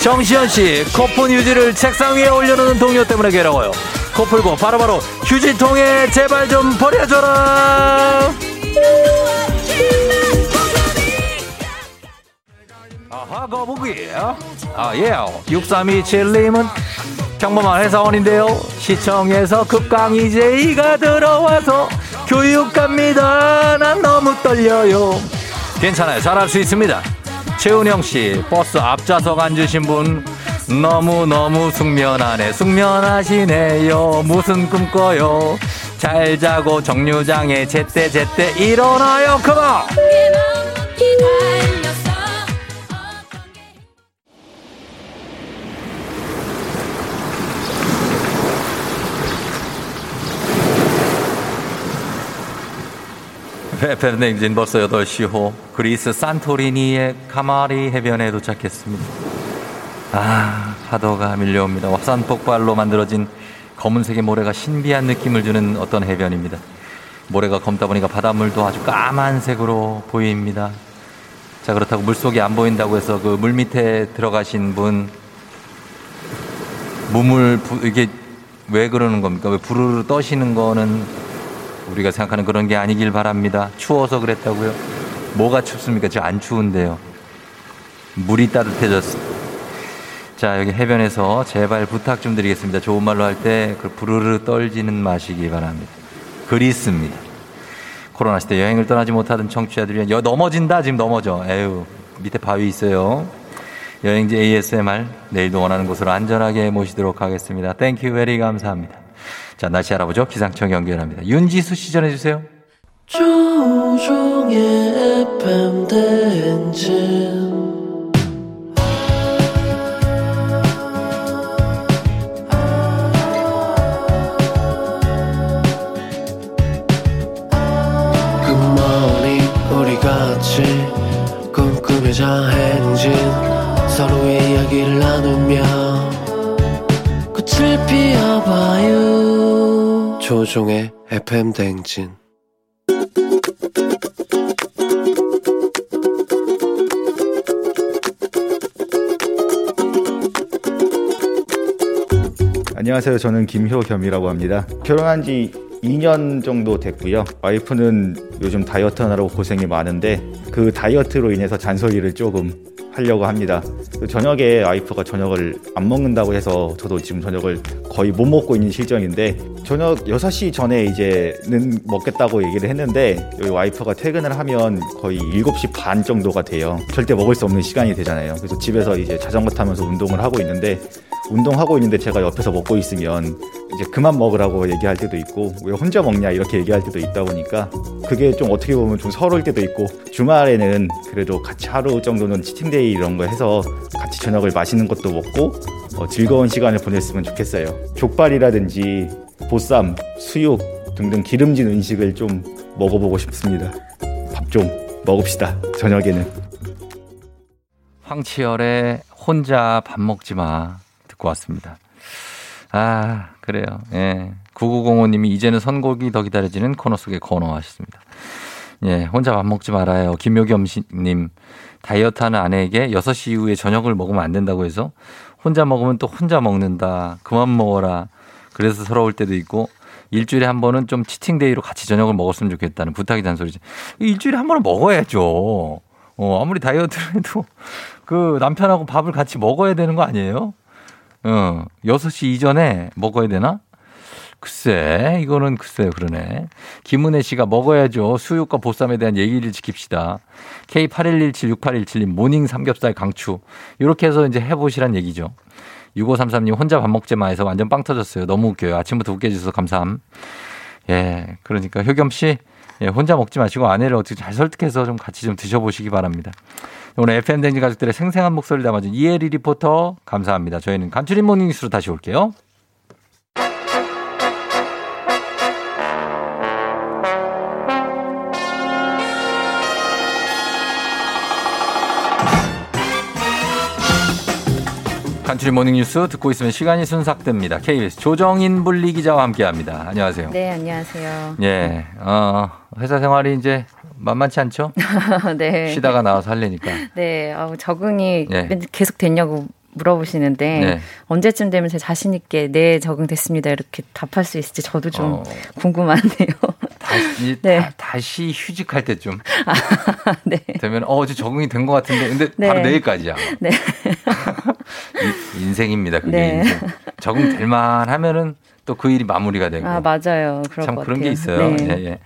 정시현 씨 코푼 휴지를 책상 위에 올려놓는 동료 때문에 괴로워요 코 풀고 바로바로 휴지통에 제발 좀 버려줘라. 아하 거북이에요? 아예 6327님은 평범한 회사원인데요. 시청에서 급강 이제이가 들어와서 교육 갑니다. 난 너무 떨려요. 괜찮아요. 잘할 수 있습니다. 최은영씨 버스 앞좌석 앉으신 분 너무너무 숙면하네. 숙면하시네요. 무슨 꿈 꿔요? 잘 자고 정류장에 제때 제때 일어나요. 그만! 페페르냉진 벌써 8시 호 그리스 산토리니의 카마리 해변에 도착했습니다. 아 파도가 밀려옵니다. 화산 폭발로 만들어진 검은색의 모래가 신비한 느낌을 주는 어떤 해변입니다. 모래가 검다 보니까 바닷물도 아주 까만색으로 보입니다. 자 그렇다고 물속이 안 보인다고 해서 그 물 밑에 들어가신 분 무물 부, 이게 왜 그러는 겁니까? 왜 부르르 떠시는 거는 우리가 생각하는 그런 게 아니길 바랍니다. 추워서 그랬다고요? 뭐가 춥습니까? 저 안 추운데요. 물이 따뜻해졌어. 자, 여기 해변에서 제발 부탁 좀 드리겠습니다. 좋은 말로 할 때 그 부르르 떨지는 마시기 바랍니다. 그리스입니다. 코로나 시대 여행을 떠나지 못하던 청취자들이 여 넘어진다 지금 넘어져. 에휴 밑에 바위 있어요. 여행지 ASMR 내일도 원하는 곳으로 안전하게 모시도록 하겠습니다. Thank you very 감사합니다. 자 날씨 알아보죠. 기상청 연결합니다. 윤지수 씨 전해주세요. 조종의 FM 대행진 꿈꾸며자 행진 서로의 이야기를 나누며 꽃을 피워봐요 조종의 FM 대행진 안녕하세요. 저는 김효겸이라고 합니다. 결혼한 지 2년 정도 됐고요. 와이프는 요즘 다이어트 하느라고 고생이 많은데 그 다이어트로 인해서 잔소리를 조금 하려고 합니다. 그 저녁에 와이프가 저녁을 안 먹는다고 해서 저도 지금 저녁을 거의 못 먹고 있는 실정인데 저녁 6시 전에 이제는 먹겠다고 얘기를 했는데 여기 와이프가 퇴근을 하면 거의 7시 반 정도가 돼요. 절대 먹을 수 없는 시간이 되잖아요. 그래서 집에서 이제 자전거 타면서 운동을 하고 있는데 운동하고 있는데 제가 옆에서 먹고 있으면 이제 그만 먹으라고 얘기할 때도 있고 왜 혼자 먹냐 이렇게 얘기할 때도 있다 보니까 그게 좀 어떻게 보면 좀 서러울 때도 있고 주말에는 그래도 같이 하루 정도는 치팅데이 이런 거 해서 같이 저녁을 맛있는 것도 먹고 어, 즐거운 시간을 보냈으면 좋겠어요. 족발이라든지 보쌈, 수육 등등 기름진 음식을 좀 먹어보고 싶습니다. 밥 좀 먹읍시다. 저녁에는. 황치열의 혼자 밥 먹지 마 듣고 왔습니다. 아, 그래요. 예. 9905님이 이제는 선곡이 더 기다려지는 코너 속의 코너 하셨습니다. 예, 혼자 밥 먹지 말아요. 김효겸님, 다이어트 하는 아내에게 6시 이후에 저녁을 먹으면 안 된다고 해서 혼자 먹으면 또 혼자 먹는다. 그만 먹어라. 그래서 서러울 때도 있고 일주일에 한 번은 좀 치팅데이로 같이 저녁을 먹었으면 좋겠다는 부탁이 잔소리지. 일주일에 한 번은 먹어야죠. 어, 아무리 다이어트를 해도 그 남편하고 밥을 같이 먹어야 되는 거 아니에요? 어, 6시 이전에 먹어야 되나? 글쎄, 이거는 글쎄요, 그러네. 김은혜 씨가 먹어야죠. 수육과 보쌈에 대한 얘기를 지킵시다. K81176817님, 모닝 삼겹살 강추. 이렇게 해서 이제 해보시란 얘기죠. 6533님, 혼자 밥 먹지 마해서 완전 빵 터졌어요. 너무 웃겨요. 아침부터 웃게 해주셔서 감사함. 예, 그러니까 효겸 씨, 예, 혼자 먹지 마시고 아내를 어떻게 잘 설득해서 좀 같이 좀 드셔보시기 바랍니다. 오늘 FM댕지 가족들의 생생한 목소리를 담아준 이혜리 리포터 감사합니다. 저희는 간추린 모닝뉴스로 다시 올게요. 간추린 모닝뉴스 듣고 있으면 시간이 순삭됩니다. KBS 조정인 분리 기자와 함께합니다. 안녕하세요. 네, 안녕하세요. 예, 어, 회사 생활이 이제 만만치 않죠? 네. 쉬다가 나와서 할래니까. 네, 어, 적응이 네. 계속 됐냐고 물어보시는데 네. 언제쯤 되면 제 자신 있게 네 적응됐습니다 이렇게 답할 수 있을지 저도 좀 어. 궁금한데요. 다시 네. 다, 시 휴직할 때쯤 네. 되면 어 이제 적응이 된 것 같은데 근데 네. 바로 내일까지야. 네. 이- 인생입니다. 그게 네. 인생. 적응될 만하면은 또 그 일이 마무리가 되고. 아 맞아요. 참것 그런. 게 있어요. 네. 예, 예.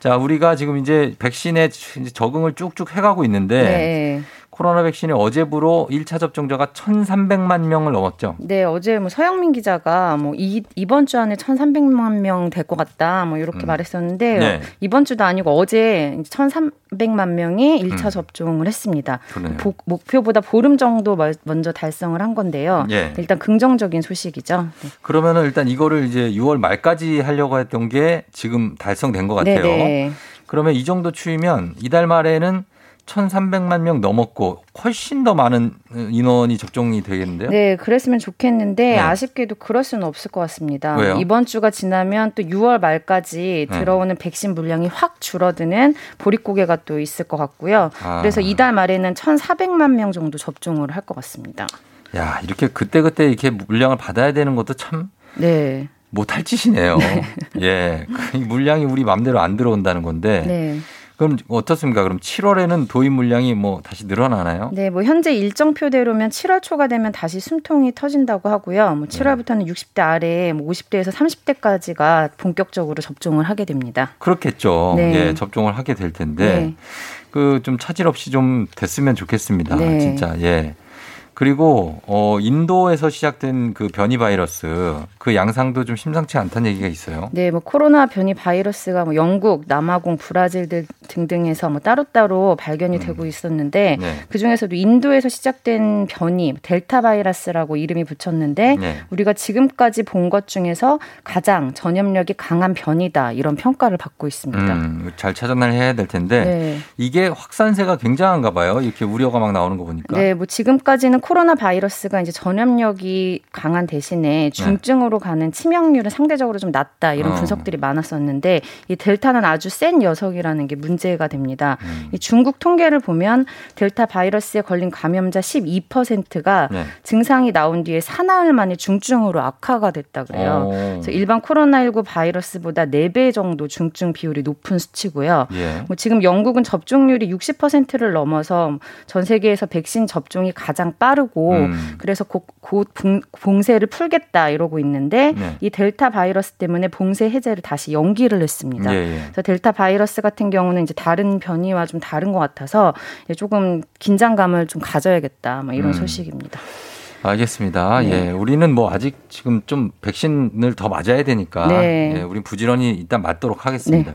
자, 우리가 지금 이제 백신에 적응을 쭉쭉 해가고 있는데 네. 코로나 백신이 어제부로 1차 접종자가 1,300만 명을 넘었죠. 네, 어제 뭐 서영민 기자가 뭐 이, 이번 주 안에 1,300만 명 될 것 같다. 뭐 이렇게 음. 말했었는데 네. 이번 주도 아니고 어제 1,300만 명이 1차 음. 접종을 했습니다. 보- 목표보다 보름 정도 멀- 먼저 달성을 한 건데요. 예. 일단 긍정적인 소식이죠. 네. 그러면은 일단 이거를 이제 6월 말까지 하려고 했던 게 지금 달성된 것 같아요. 네네. 그러면 이 정도 추이면 이달 말에는 1,300만 명 넘었고 훨씬 더 많은 인원이 접종이 되겠는데요. 네, 그랬으면 좋겠는데 네. 아쉽게도 그럴 수는 없을 것 같습니다. 왜요? 이번 주가 지나면 또 6월 말까지 네. 들어오는 백신 물량이 확 줄어드는 보릿고개가 또 있을 것 같고요. 아. 그래서 이달 말에는 1,400만 명 정도 접종을 할 것 같습니다. 야, 이렇게 그때그때 이렇게 물량을 받아야 되는 것도 참 네. 못할 짓이네요. 예. 이 물량이 우리 맘대로 안 들어온다는 건데. 네. 그럼 어떻습니까? 그럼 7월에는 도입 물량이 뭐 다시 늘어나나요? 네, 뭐 현재 일정표대로면 7월 초가 되면 다시 숨통이 터진다고 하고요. 뭐 7월부터는 60대 아래 뭐 50대에서 30대까지가 본격적으로 접종을 하게 됩니다. 그렇겠죠. 네. 예, 접종을 하게 될 텐데. 네. 그좀 차질 없이 좀 됐으면 좋겠습니다. 네. 진짜. 예. 그리고 어 인도에서 시작된 그 변이 바이러스 그 양상도 좀 심상치 않다는 얘기가 있어요. 네, 뭐 코로나 변이 바이러스가 뭐 영국, 남아공, 브라질 등- 등등에서 뭐 따로따로 발견이 되고 있었는데 네. 그 중에서도 인도에서 시작된 변이 델타 바이러스라고 이름이 붙였는데 네. 우리가 지금까지 본 것 중에서 가장 전염력이 강한 변이다 이런 평가를 받고 있습니다. 음, 잘 찾아내야 될 텐데 네. 이게 확산세가 굉장한가 봐요. 이렇게 우려가 막 나오는 거 보니까. 네, 뭐 지금까지는 코로나 바이러스가 이제 전염력이 강한 대신에 중증으로 가는 치명률은 상대적으로 좀 낮다 이런 어. 분석들이 많았었는데 이 델타는 아주 센 녀석이라는 게 문제가 됩니다. 음. 이 중국 통계를 보면 델타 바이러스에 걸린 감염자 12%가 네. 증상이 나온 뒤에 사나흘 만에 중증으로 악화가 됐다 그래요. 오. 그래서 일반 코로나19 바이러스보다 4배 정도 중증 비율이 높은 수치고요. 예. 뭐 지금 영국은 접종률이 60%를 넘어서 전 세계에서 백신 접종이 가장 빠 르고 음. 그래서 곧, 곧 봉, 봉쇄를 풀겠다 이러고 있는데 네. 이 델타 바이러스 때문에 봉쇄 해제를 다시 연기를 했습니다. 예, 예. 그래서 델타 바이러스 같은 경우는 이제 다른 변이와 좀 다른 것 같아서 조금 긴장감을 좀 가져야겠다 뭐 이런 음. 소식입니다. 알겠습니다. 예. 우리는 뭐 아직 지금 좀 백신을 더 맞아야 되니까. 네. 예. 우린 부지런히 일단 맞도록 하겠습니다.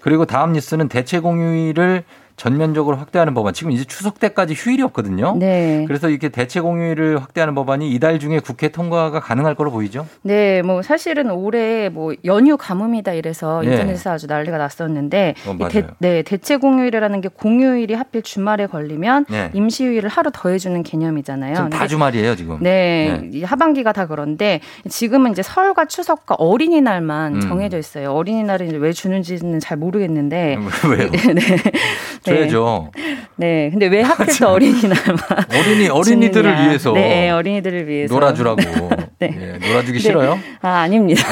그리고 다음 뉴스는 대체 공휴일을 전면적으로 확대하는 법안. 지금 이제 추석 때까지 휴일이 없거든요. 네. 그래서 이렇게 대체 공휴일을 확대하는 법안이 이달 중에 국회 통과가 가능할 거로 보이죠? 네, 뭐 사실은 올해 뭐 연휴 가뭄이다 이래서 예. 인터넷에서 아주 난리가 났었는데 어. 대, 네, 대체 공휴일이라는 게 공휴일이 하필 주말에 걸리면 네. 임시휴일을 하루 더해 주는 개념이잖아요. 지금 다 주말이에요, 지금. 네, 이 하반기가 다 그런데 지금은 이제 설과 추석과 어린이날만 음. 정해져 있어요. 어린이날은 이제 왜 주는지는 잘 모르겠는데. 왜요? 네. 줘야죠. 네, 근데 왜 하필 또 어린이날만? 어린이 어린이들을 주느냐. 위해서 네, 어린이들을 위해서 놀아주라고. 네. 예, 놀아주기 네. 싫어요? 아, 아닙니다.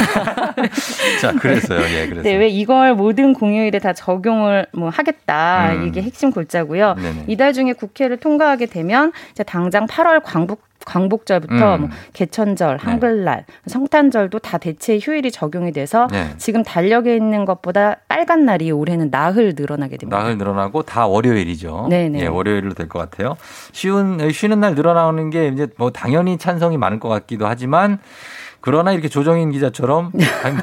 자, 그랬어요. 예, 그래서. 네, 왜 이걸 모든 공휴일에 다 적용을 뭐 하겠다. 음. 이게 핵심 골자고요. 네네. 이달 중에 국회를 통과하게 되면 이제 당장 8월 광복 광복절부터 음. 뭐 개천절, 한글날, 성탄절도 다 대체 휴일이 적용이 돼서 네. 지금 달력에 있는 것보다 빨간 날이 올해는 나흘 늘어나게 됩니다. 나흘 늘어나고 다 월요일이죠. 네네. 예, 월요일로 될 것 같아요. 쉬운 쉬는 날 늘어나는 게 이제 뭐 당연히 찬성이 많을 것 같기도 하지만 그러나 이렇게 조정인 기자처럼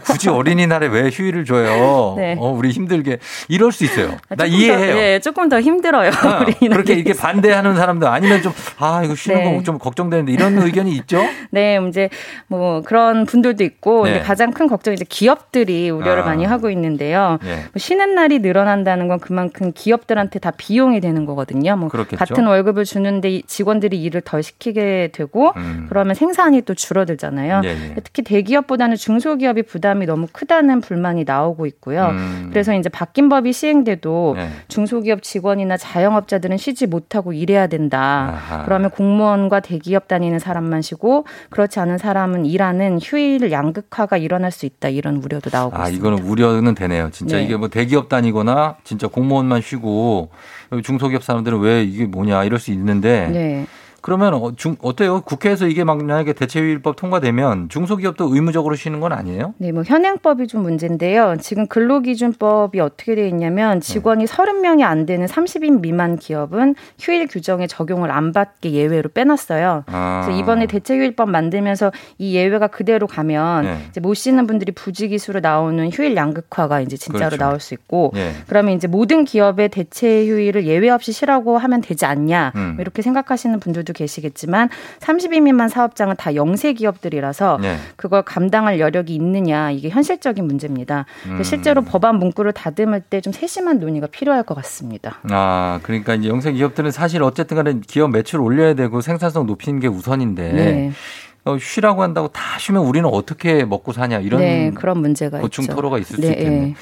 굳이 어린이날에 왜 휴일을 줘요? 네. 어, 우리 힘들게 이럴 수 있어요. 아, 나 이해해요. 더, 예, 조금 더 힘들어요. 어, 어린이날에 그렇게 이렇게 반대하는 사람들 아니면 좀 아 이거 쉬는 네. 거좀 걱정되는데 이런 의견이 있죠? 네, 이제 뭐 그런 분들도 있고 네. 근데 가장 큰 걱정이 이제 기업들이 우려를 아. 많이 하고 있는데요. 예. 뭐 쉬는 날이 늘어난다는 건 그만큼 기업들한테 다 비용이 되는 거거든요. 뭐 그렇겠죠. 같은 월급을 주는데 이 직원들이 일을 덜 시키게 되고 음. 그러면 생산이 또 줄어들잖아요. 예, 예. 특히 대기업보다는 중소기업이 부담이 너무 크다는 불만이 나오고 있고요. 음. 그래서 이제 바뀐 법이 시행돼도 네. 중소기업 직원이나 자영업자들은 쉬지 못하고 일해야 된다. 아하. 그러면 공무원과 대기업 다니는 사람만 쉬고 그렇지 않은 사람은 일하는 휴일 양극화가 일어날 수 있다. 이런 우려도 나오고 아, 있습니다. 이거는 우려는 되네요. 진짜 네. 이게 뭐 대기업 다니거나 진짜 공무원만 쉬고 중소기업 사람들은 왜 이게 뭐냐 이럴 수 있는데 네. 그러면 어, 중, 어때요? 국회에서 이게 만약에 대체휴일법 통과되면 중소기업도 의무적으로 쉬는 건 아니에요? 네, 뭐 현행법이 좀 문제인데요. 지금 근로기준법이 어떻게 되어 있냐면 직원이 30명이 안 되는 30인 미만 기업은 휴일 규정에 적용을 안 받게 예외로 빼놨어요. 아. 그래서 이번에 대체휴일법 만들면서 이 예외가 그대로 가면 네. 이제 못 쉬는 분들이 부지기수로 나오는 휴일 양극화가 이제 진짜로 그렇죠. 나올 수 있고 예. 그러면 이제 모든 기업의 대체 휴일을 예외 없이 쉬라고 하면 되지 않냐 음. 뭐 이렇게 생각하시는 분들도 계시겠지만 30인 미만 사업장은 다 영세 기업들이라서 네. 그걸 감당할 여력이 있느냐 이게 현실적인 문제입니다. 그래서 음. 실제로 법안 문구를 다듬을 때 좀 세심한 논의가 필요할 것 같습니다. 아, 그러니까 이제 영세 기업들은 사실 어쨌든 간에 기업 매출 올려야 되고 생산성 높이는 게 우선인데 네. 어, 쉬라고 한다고 다 쉬면 우리는 어떻게 먹고 사냐 이런 네, 그런 문제가 고충 있죠. 토로가 있을 수 네, 있겠네요. 네.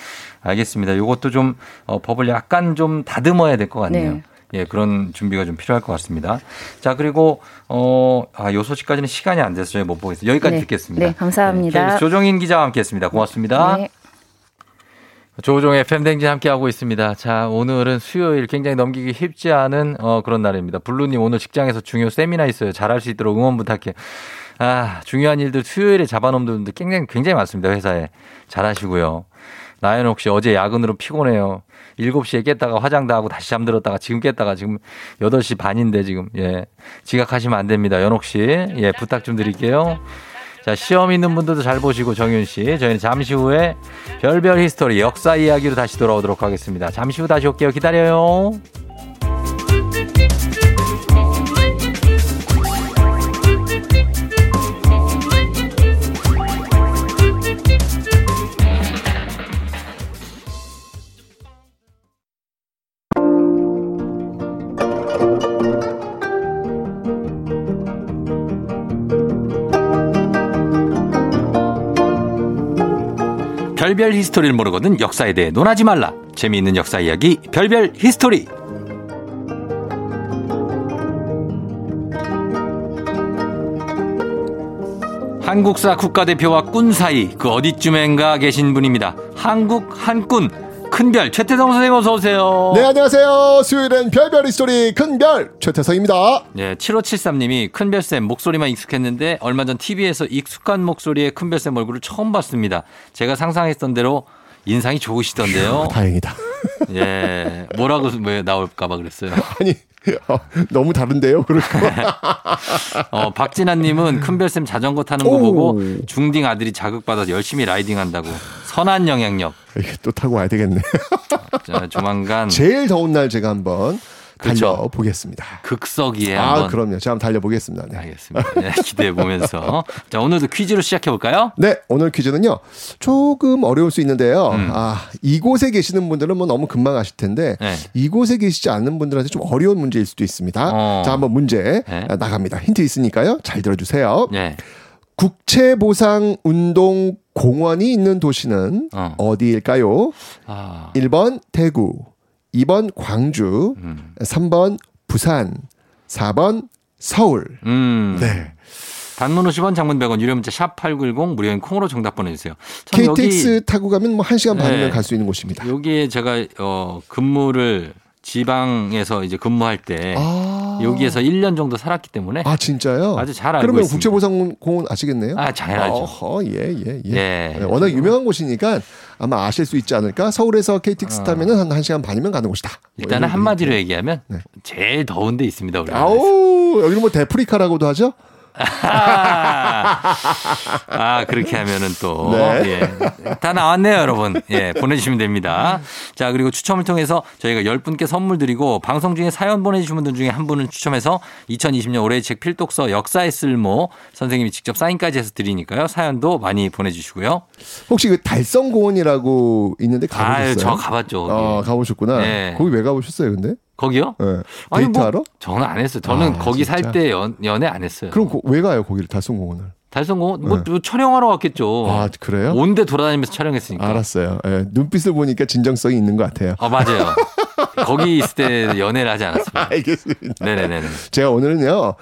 알겠습니다. 이것도 좀 어, 법을 약간 좀 다듬어야 될 것 같네요. 네. 예, 그런 준비가 좀 필요할 것 같습니다. 자, 그리고 어, 아, 요 소식까지는 시간이 안 돼서 저희 못 보겠습니다. 여기까지 네. 듣겠습니다. 네, 감사합니다. KBS 조정인 기자와 함께 했습니다. 고맙습니다. 네. 조종의 팬댕진 함께하고 있습니다. 자, 오늘은 수요일 굉장히 넘기기 쉽지 않은 어, 그런 날입니다. 블루님 오늘 직장에서 중요 세미나 있어요. 잘할 수 있도록 응원 부탁해. 아, 중요한 일들 수요일에 잡아놓은 분들 굉장히, 굉장히 많습니다. 회사에. 잘하시고요. 나연옥 씨 어제 야근으로 피곤해요. 7시에 깼다가 화장도 하고 다시 잠들었다가 지금 깼다가 지금 8시 반인데 지금 예. 지각하시면 안 됩니다. 연옥 씨. 예, 부탁 좀 드릴게요. 자, 시험 있는 분들도 잘 보시고 정윤 씨. 저희는 잠시 후에 별별 히스토리 역사 이야기로 다시 돌아오도록 하겠습니다. 잠시 후 다시 올게요. 기다려요. 별별 히스토리를 모르거든 역사에 대해 논하지 말라. 재미있는 역사 이야기 별별 히스토리. 한국사 국가대표와 꾼 사이 그 어디쯤엔가 계신 분입니다. 한국 한꾼 큰별 최태성 선생님 어서 오세요. 네, 안녕하세요. 수요일엔 별별 히스토리 큰별 최태성입니다. 네, 7573님이 큰별쌤 목소리만 익숙했는데 얼마 전 TV에서 익숙한 목소리의 큰별쌤 얼굴을 처음 봤습니다. 제가 상상했던 대로 인상이 좋으시던데요. 다행이다. 예, 뭐라고 왜 나올까봐 그랬어요. 아니, 어, 너무 다른데요? 그럴 거. 어, 박진아님은 큰별쌤 자전거 타는 거 오. 보고 중딩 아들이 자극받아서 열심히 라이딩한다고. 선한 영향력. 이게 또 타고 와야 되겠네. 자, 조만간 제일 더운 날 제가 한번 그쵸. 달려 보겠습니다. 극석이에 아, 한번 그럼요. 제가 한번 달려보겠습니다. 네. 알겠습니다. 네, 기대해 보면서 자 오늘도 퀴즈로 시작해 볼까요? 네, 오늘 퀴즈는요. 조금 어려울 수 있는데요. 음. 아, 이곳에 계시는 분들은 뭐 너무 금방 아실 텐데 네. 이곳에 계시지 않는 분들한테 좀 어려운 문제일 수도 있습니다. 어. 자, 한번 문제 네. 나갑니다. 힌트 있으니까요. 잘 들어주세요. 네. 국채보상 운동 공원이 있는 도시는 어. 디일까요 아, 1번 대구, 2번 광주, 음. 3번 부산, 4번 서울. 음. 네. 단문 50원, 장문 100원, 유료 문자 샵 #8910 무료인 콩으로 정답 보내주세요. 참 KTX 타고 가면 뭐 1시간 반이면 네. 갈수 있는 곳입니다. 여기에 제가 어, 근무를 지방에서 이제 근무할 때 여기에서 1년 정도 살았기 때문에 아, 진짜요? 아주 잘 알고 그러면 있습니다. 국제보상공원 아시겠네요? 아, 당연하죠. 어허, 예, 예, 예. 예. 네, 워낙 유명한 곳이니까 아마 아실 수 있지 않을까? 서울에서 KTX 타면은 한 1시간 반이면 가는 곳이다. 뭐 어. 일단은 한마디로 얘기하면 제일 더운 데 있습니다. 우리 아우, 여기는 뭐 데프리카라고도 하죠? 아, 그렇게 하면은 또. 네. 예. 다 나왔네요, 여러분. 예, 보내주시면 됩니다. 자, 그리고 추첨을 통해서 저희가 10분께 선물 드리고 방송 중에 사연 보내주신 분들 중에 한 분을 추첨해서 2020년 올해의 책 필독서 역사의 쓸모 선생님이 직접 사인까지 해서 드리니까요. 사연도 많이 보내주시고요. 혹시 그 달성공원이라고 있는데 가보셨어요? 아유, 저 가봤죠. 아, 가보셨구나. 네. 거기 왜 가보셨어요, 근데? 거기요? 네. 아니, 뭐 데이트하러? 저는 안 했어요. 저는 아, 거기? 살 때 연애 안 했어요. 그럼 거- 왜 가요, 거기를, 달성공원을? 달성공원? 뭐, 네. 뭐 촬영하러 왔겠죠. 아, 그래요? 온데 돌아다니면서 촬영했으니까. 알았어요. 예, 눈빛을 보니까 진정성이 있는 것 같아요. 아, 맞아요. 거기 있을 때 연애를 하지 않았습니다. 알겠습니다. 네네네. 제가 오늘은요,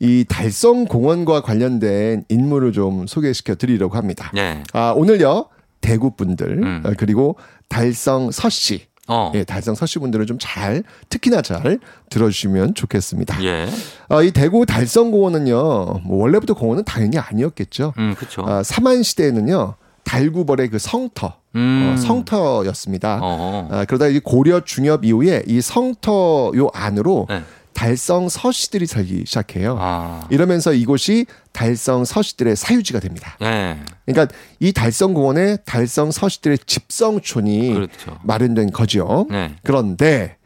이 달성공원과 관련된 인물을 좀 소개시켜 드리려고 합니다. 네. 아, 오늘요, 대구 분들, 음. 어, 그리고 달성 서씨. 어. 예, 달성 서씨 분들은 좀 잘, 특히나 잘 들어주시면 좋겠습니다. 예. 아, 이 대구 달성 공원은요, 뭐 원래부터 공원은 당연히 아니었겠죠. 음, 그쵸. 아, 삼한 시대에는요, 달구벌의 그 성터, 음. 어, 성터였습니다. 어. 아, 그러다 이 고려 중엽 이후에 이 성터 요 안으로 네. 달성 서씨들이 살기 시작해요. 아. 이러면서 이곳이 달성 서씨들의 사유지가 됩니다. 네. 그러니까 이 달성 공원에 달성 서씨들의 집성촌이 그렇죠. 마련된 거죠. 네. 그런데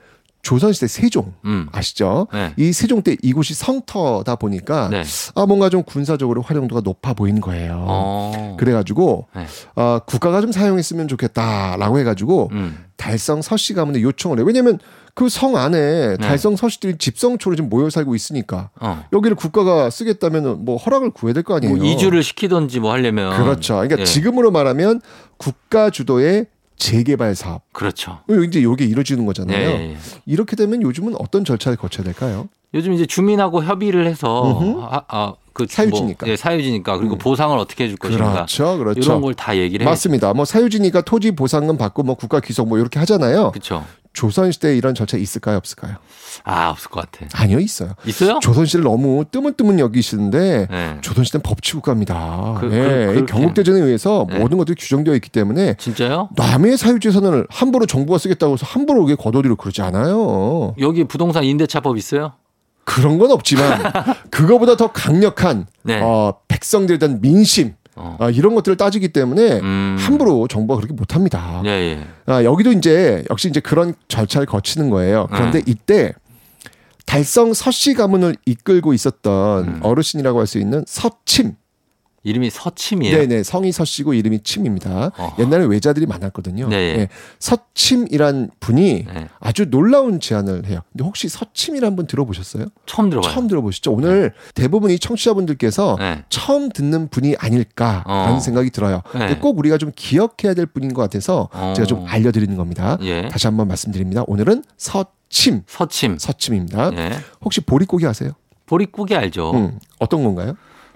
조선시대 세종 음. 아시죠? 네. 이 세종 때 이곳이 성터다 보니까 네. 아 뭔가 좀 군사적으로 활용도가 높아 보이는 거예요. 어. 그래가지고 네. 어, 국가가 좀 사용했으면 좋겠다라고 해가지고 음. 달성 서씨 가문에 요청을 해요. 왜냐하면 그 성 안에 네. 달성 서씨들이 집성초로 지금 모여 살고 있으니까 어. 여기를 국가가 쓰겠다면 뭐 허락을 구해야 될 거 아니에요. 뭐 이주를 시키던지 뭐 하려면. 그렇죠. 그러니까 예. 지금으로 말하면 국가 주도의 재개발 사업. 그렇죠. 이제 이게 이루어지는 거잖아요. 예, 예, 예. 이렇게 되면 요즘은 어떤 절차를 거쳐야 될까요? 요즘 이제 주민하고 협의를 해서 음흠. 아, 아, 그 사유지니까. 뭐, 예, 사유지니까 그리고 보상을 어떻게 해줄 것인가. 그렇죠, 그렇죠. 이런 걸 다 얘기를 해. 맞습니다. 뭐 사유지니까 토지 보상금 받고 뭐 국가 귀속 뭐 이렇게 하잖아요. 그렇죠. 조선 시대에 이런 절차 있을까요, 없을까요? 아 없을 것 같아. 아니요, 있어요. 있어요? 조선 시대를 너무 뜨문뜨문 여기시는데 네. 조선 시대는 법치국가입니다. 그- 예, 그- 이 그렇게. 경국대전에 의해서 네. 모든 것들이 규정되어 있기 때문에 진짜요? 남의 사유재산을 함부로 정부가 쓰겠다고 해서 함부로 이게 거둬들이고 그러지 않아요. 여기 부동산 임대차법 있어요? 그런 건 없지만 그거보다 더 강력한 네. 어, 백성들에 대한 민심 어. 아, 이런 것들을 따지기 때문에 음. 함부로 정부가 그렇게 못합니다. 예, 예. 아, 여기도 이제 역시 이제 그런 절차를 거치는 거예요. 그런데 음. 이때 달성 서씨 가문을 이끌고 있었던 음. 어르신이라고 할 수 있는 서침. 이름이 서침이에요. 네네 성이 서씨고 이름이 침입니다. 어허. 옛날에 외자들이 많았거든요. 네, 예. 예. 서침이란 분이 네. 아주 놀라운 제안을 해요. 근데 혹시 서침이란 분 들어보셨어요? 처음 들어봐요. 처음 들어보시죠. 오늘 대부분 이 청취자분들께서 네. 처음 듣는 분이 아닐까라는 어. 생각이 들어요. 근데 네. 꼭 우리가 좀 기억해야 될 분인 것 같아서 어. 제가 좀 알려드리는 겁니다. 예. 다시 한번 말씀드립니다. 오늘은 서침, 서침. 서침입니다. 예. 혹시 보릿고기 아세요? 보릿고기 알죠? 음, 어떤 건가요?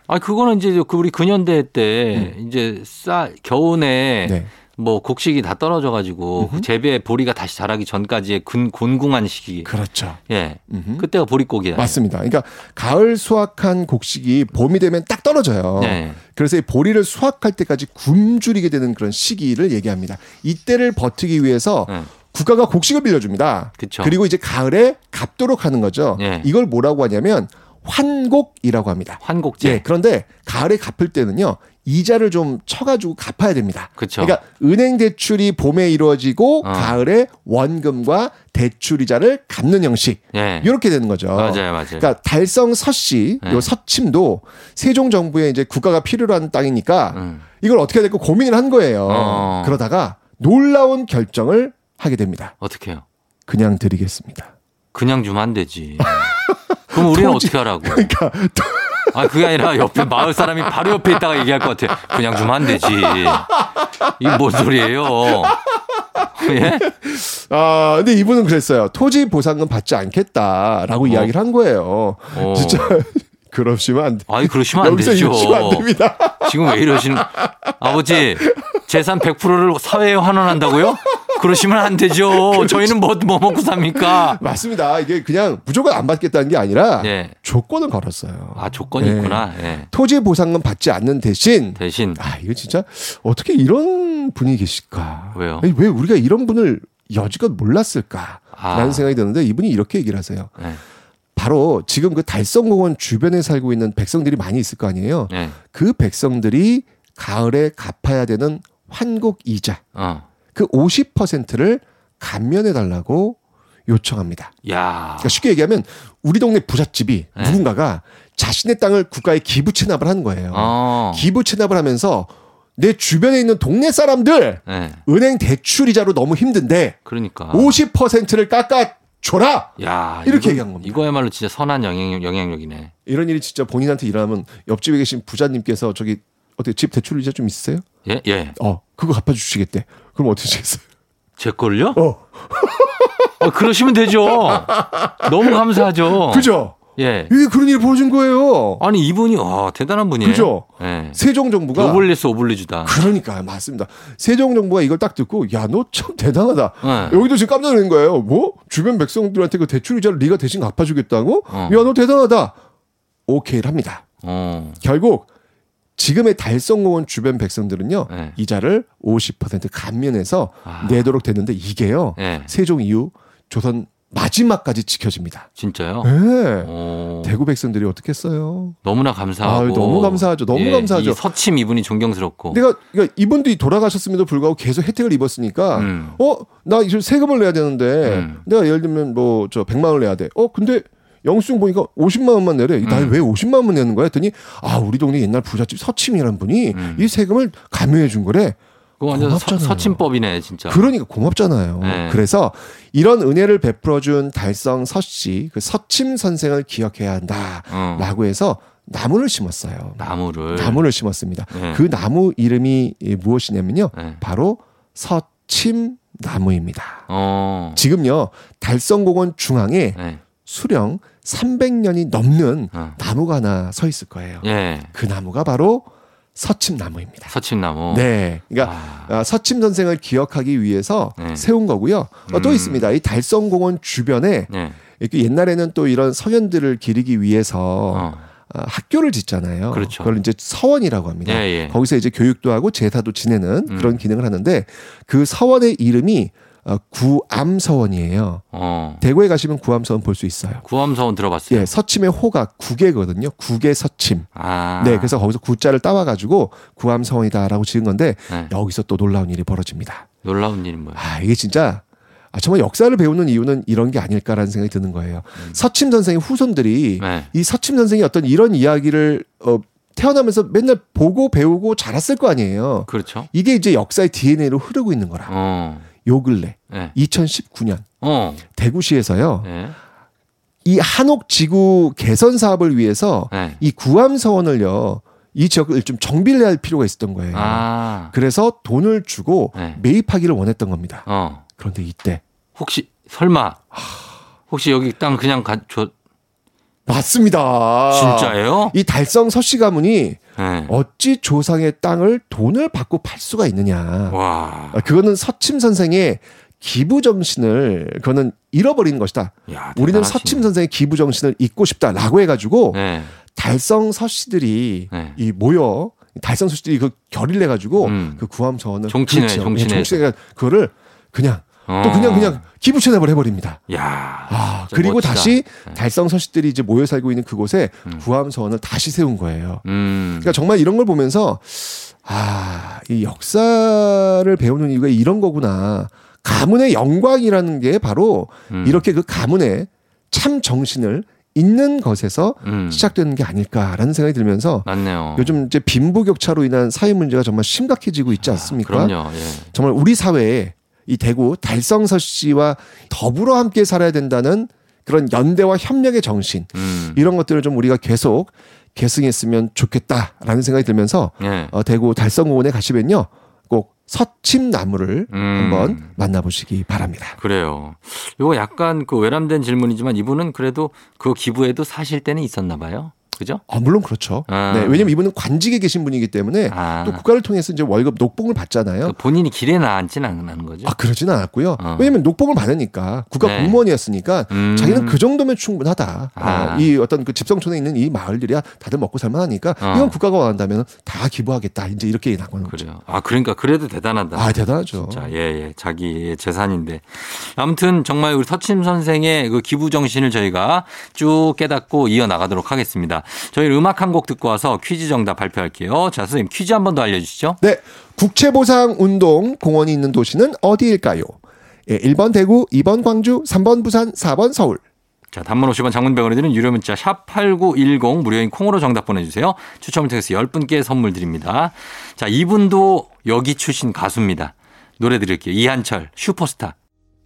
아, 그거는 이제 그 우리 근현대 때 이제 쌀 겨우내 네. 뭐 곡식이 다 떨어져 가지고 그 재배 보리가 다시 자라기 전까지의 근 곤궁한 시기. 그렇죠. 예. 음흠. 그때가 보릿고기예요. 맞습니다. 그러니까 가을 수확한 곡식이 봄이 되면 딱 떨어져요. 네. 그래서 이 보리를 수확할 때까지 굶주리게 되는 그런 시기를 얘기합니다. 이때를 버티기 위해서 네. 국가가 곡식을 빌려줍니다. 그쵸. 그리고 이제 가을에 갚도록 하는 거죠. 예. 이걸 뭐라고 하냐면 환곡이라고 합니다. 환곡제. 예, 그런데 가을에 갚을 때는요. 이자를 좀 쳐가지고 갚아야 됩니다. 그쵸. 러니까 은행 대출이 봄에 이루어지고 어. 가을에 원금과 대출 이자를 갚는 형식. 예. 이렇게 되는 거죠. 맞아요, 맞아요. 그러니까 달성 서씨, 네. 요 서침도 세종 정부에 이제 국가가 필요로 하는 땅이니까 음. 이걸 어떻게 해야 될까 고민을 한 거예요. 어. 그러다가 놀라운 결정을 하게 됩니다. 어떻게 해요? 그냥 드리겠습니다. 그냥 주면 안 되지. 그럼 우리는 토지- 어떻게 하라고? 그러니까 아, 그게 아니라 옆에 마을 사람이 바로 옆에 있다가 얘기할 것 같아. 그냥 주면 안 되지. 이게 뭔 소리예요? 예? 아, 근데 이분은 그랬어요. 토지 보상금 받지 않겠다라고 이야기를 한 거예요. 어. 진짜 그러시면 안 돼. 아니, 그러시면 안 되죠. 안 됩니다. 지금 왜 이러시는, 아버지, 재산 100%를 사회에 환원한다고요? 그러시면 안 되죠. 저희는 뭐, 뭐 먹고 삽니까? 맞습니다. 이게 그냥 무조건 안 받겠다는 게 아니라 예. 조건을 걸었어요. 아, 조건이 예. 있구나. 예. 토지 보상금 받지 않는 대신 대신. 아, 이거 진짜 어떻게 이런 분이 계실까? 왜요? 아니, 왜 우리가 이런 분을 여지껏 몰랐을까? 라는 아. 생각이 드는데 이분이 이렇게 얘기를 하세요. 예. 바로 지금 그 달성공원 주변에 살고 있는 백성들이 많이 있을 거 아니에요. 예. 그 백성들이 가을에 갚아야 되는 환곡 이자 어. 그 50%를 감면해 달라고 요청합니다. 야. 그러니까 쉽게 얘기하면 우리 동네 부잣집이 네. 누군가가 자신의 땅을 국가에 기부 체납을 하는 거예요. 어. 기부 체납을 하면서 내 주변에 있는 동네 사람들 예. 은행 대출 이자로 너무 힘든데 그러니까. 50%를 깎아 줘라. 야. 이렇게 이거, 얘기한 겁니다. 이거야말로 진짜 선한 영향력, 영향력이네. 이런 일이 진짜 본인한테 일어나면 옆집에 계신 부자님께서 저기 어떻게 집 대출 이자 좀 있으세요? 예, 예. 어, 그거 갚아 주시겠대. 그럼 어떻게 하시겠어요? 제 걸요? 어. 어, 그러시면 되죠. 너무 감사하죠. 그죠? 예. 왜 그런 일이 벌어진 거예요? 아니, 이분이, 와, 대단한 분이에요. 그죠? 예. 세종 정부가 노블레스 오블리주다. 그러니까 맞습니다. 세종 정부가 이걸 딱 듣고 야 너 참 대단하다. 네. 여기도 지금 깜짝 놀란 거예요. 뭐 주변 백성들한테 그 대출 이자를 네가 대신 갚아주겠다고? 어. 야너 대단하다. 오케이를 합니다. 어. 결국 지금의 달성공원 주변 백성들은요 네. 이자를 50% 감면해서 아. 내도록 됐는데 이게요 예. 세종 이후 조선 마지막까지 지켜집니다. 진짜요? 네. 어. 대구 백성들이 어떻게 했어요? 너무나 감사하고. 아유, 너무 감사하죠. 너무 예, 감사하죠. 이 서침 이분이 존경스럽고. 내가 그러니까 이분들이 돌아가셨음에도 불구하고 계속 혜택을 입었으니까 음. 어나 이제 세금을 내야 되는데 음. 내가 예를 들면 뭐 저 100만 원을 내야 돼. 어 근데 영수증 보니까 50만 원만 내래. 나 음. 왜 50만 원만 내는 거야? 했더니 아 우리 동네 옛날 부잣집 서침이라는 분이 음. 이 세금을 감면해 준 거래. 그거 완전 서, 고맙잖아요. 서침법이네, 진짜. 그러니까 고맙잖아요. 네. 그래서 이런 은혜를 베풀어준 달성 서씨 그 서침 선생을 기억해야 한다라고 어. 해서 나무를 심었어요. 나무를. 나무를 심었습니다. 네. 그 나무 이름이 무엇이냐면요. 네. 바로 서침 나무입니다. 어. 지금요 달성공원 중앙에 네. 수령 300년이 넘는 어. 나무가 하나 서 있을 거예요. 예. 그 나무가 바로 서침 나무입니다. 서침나무. 네, 그러니까 아, 서침 선생을 기억하기 위해서 네. 세운 거고요. 어, 또 음. 있습니다. 이 달성공원 주변에 네. 이렇게 옛날에는 또 이런 서현들을 기리기 위해서 어. 아, 학교를 짓잖아요. 그렇죠. 걸 이제 서원이라고 합니다. 예, 예. 거기서 이제 교육도 하고 제사도 지내는 음. 그런 기능을 하는데 그 서원의 이름이 어, 구암서원이에요. 어. 대구에 가시면 구암서원 볼 수 있어요. 구암서원 들어봤어요. 예, 서침의 호가 국계거든요. 국계 서침. 아. 네, 그래서 거기서 구자를 따와가지고 구암서원이다라고 지은 건데 네. 여기서 또 놀라운 일이 벌어집니다. 놀라운 일이 뭐야? 아, 이게 진짜 아, 정말 역사를 배우는 이유는 이런 게 아닐까라는 생각이 드는 거예요. 음. 서침 선생의 후손들이 네. 이 서침 선생이 어떤 이런 이야기를 어, 태어나면서 맨날 보고 배우고 자랐을 거 아니에요. 그렇죠. 이게 이제 역사의 DNA로 흐르고 있는 거라. 어. 요 근래 네. 2019년 어. 대구시에서요. 네. 이 한옥 지구 개선 사업을 위해서 네. 이 구암 서원을요. 이 지역을 좀 정비를 할 필요가 있었던 거예요. 아. 그래서 돈을 주고 네. 매입하기를 원했던 겁니다. 어. 그런데 이때 혹시 설마 혹시 여기 땅 그냥 가, 줘 맞습니다. 진짜예요? 이 달성 서씨 가문이 네. 어찌 조상의 땅을 돈을 받고 팔 수가 있느냐. 와. 아, 그거는 서침 선생의 기부 정신을 그거는 잃어버리는 것이다. 야, 우리는. 서침 선생의 기부 정신을 잊고 싶다라고 해가지고 네. 달성 서씨들이 네. 이 모여 달성 서씨들이 그 결의를 내가지고 음. 그 구암 서원을 종친회, 그렇죠. 종친회. 예, 종친회가 그거를 그냥 또 그냥 그냥 기부 체납을 해버립니다. 야. 아, 그리고 멋지다. 다시 네. 달성 서식들이 이제 모여 살고 있는 그곳에 구암 서원을 다시 세운 거예요. 음. 그러니까 정말 이런 걸 보면서 아, 이 역사를 배우는 이유가 이런 거구나. 가문의 영광이라는 게 바로 음. 이렇게 그 가문의 참 정신을 있는 것에서 음. 시작되는 게 아닐까라는 생각이 들면서 맞네요. 요즘 이제 빈부격차로 인한 사회 문제가 정말 심각해지고 있지 않습니까? 그럼요. 예. 정말 우리 사회에 이 대구 달성서 씨와 더불어 함께 살아야 된다는 그런 연대와 협력의 정신 음. 이런 것들을 좀 우리가 계속 계승했으면 좋겠다라는 생각이 들면서 예. 어, 대구 달성공원에 가시면요 꼭 서침나무를 음. 한번 만나보시기 바랍니다. 그래요. 요거 약간 그 외람된 질문이지만 이분은 그래도 그 기부에도 사실 때는 있었나 봐요. 그죠? 아, 물론 그렇죠. 아. 네, 왜냐면 이분은 관직에 계신 분이기 때문에 아. 또 국가를 통해서 이제 월급 녹봉을 받잖아요. 본인이 길에 나앉지는 않는 거죠. 아, 그러지는 않았고요. 왜냐면 녹봉을 받으니까 국가 어. 네. 공무원이었으니까 음. 자기는 그 정도면 충분하다. 아. 어, 이 어떤 그 집성촌에 있는 이 마을들이야 다들 먹고 살만하니까 어. 이건 국가가 원한다면 다 기부하겠다. 이제 이렇게 나오는 거죠. 그래요. 아, 그러니까 그래도 대단하다. 아, 대단하죠. 자, 예, 예. 자기의 재산인데. 아무튼 정말 우리 서침 선생의 그 기부 정신을 저희가 쭉 깨닫고 이어 나가도록 하겠습니다. 저희 음악 한 곡 듣고 와서 퀴즈 정답 발표할게요. 자, 선생님 퀴즈 한 번 더 알려주시죠. 네. 국채보상 운동 공원이 있는 도시는 어디일까요? 예, 1번 대구, 2번 광주, 3번 부산, 4번 서울. 자, 단문 50원 장문 100원이 드는 유료 문자 샵 8910 무료인 콩으로 정답 보내주세요. 추첨을 통해서 10분께 선물 드립니다. 자, 이분도 여기 출신 가수입니다. 노래 드릴게요. 이한철 슈퍼스타.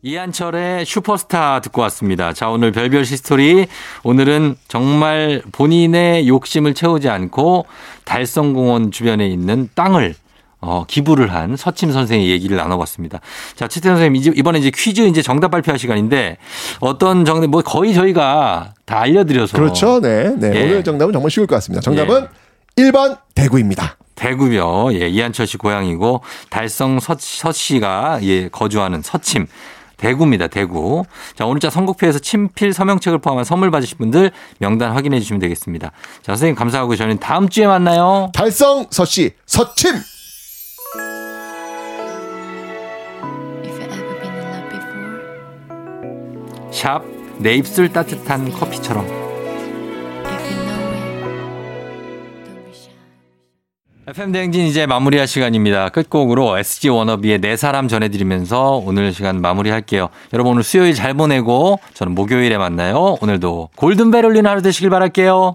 이한철의 슈퍼스타 듣고 왔습니다. 자, 오늘 별별 히스토리. 오늘은 정말 본인의 욕심을 채우지 않고 달성공원 주변에 있는 땅을 어, 기부를 한 서침 선생의 얘기를 나눠봤습니다. 자, 최태성 선생님, 이제 이번에 이제 퀴즈 이제 정답 발표할 시간인데 어떤 정답, 뭐 거의 저희가 다 알려드려서. 그렇죠. 네. 네. 예. 오늘 정답은 정말 쉬울 것 같습니다. 정답은 1번 대구입니다. 대구요. 예, 이한철 씨 고향이고 달성 서, 서 씨가 예, 거주하는 서침. 대구입니다, 대구. 자, 오늘자 선곡표에서 친필 서명책을 포함한 선물 받으실 분들 명단 확인해 주시면 되겠습니다. 자, 선생님 감사하고 저희는 다음 주에 만나요. 달성 서씨 서침. 샵, 내 입술 따뜻한 커피처럼. FM 대행진 이제 마무리할 시간입니다. 끝곡으로 SG 워너비의 내 사람 전해드리면서 오늘 시간 마무리할게요. 여러분 오늘 수요일 잘 보내고 저는 목요일에 만나요. 오늘도 골든벨 울리는 하루 되시길 바랄게요.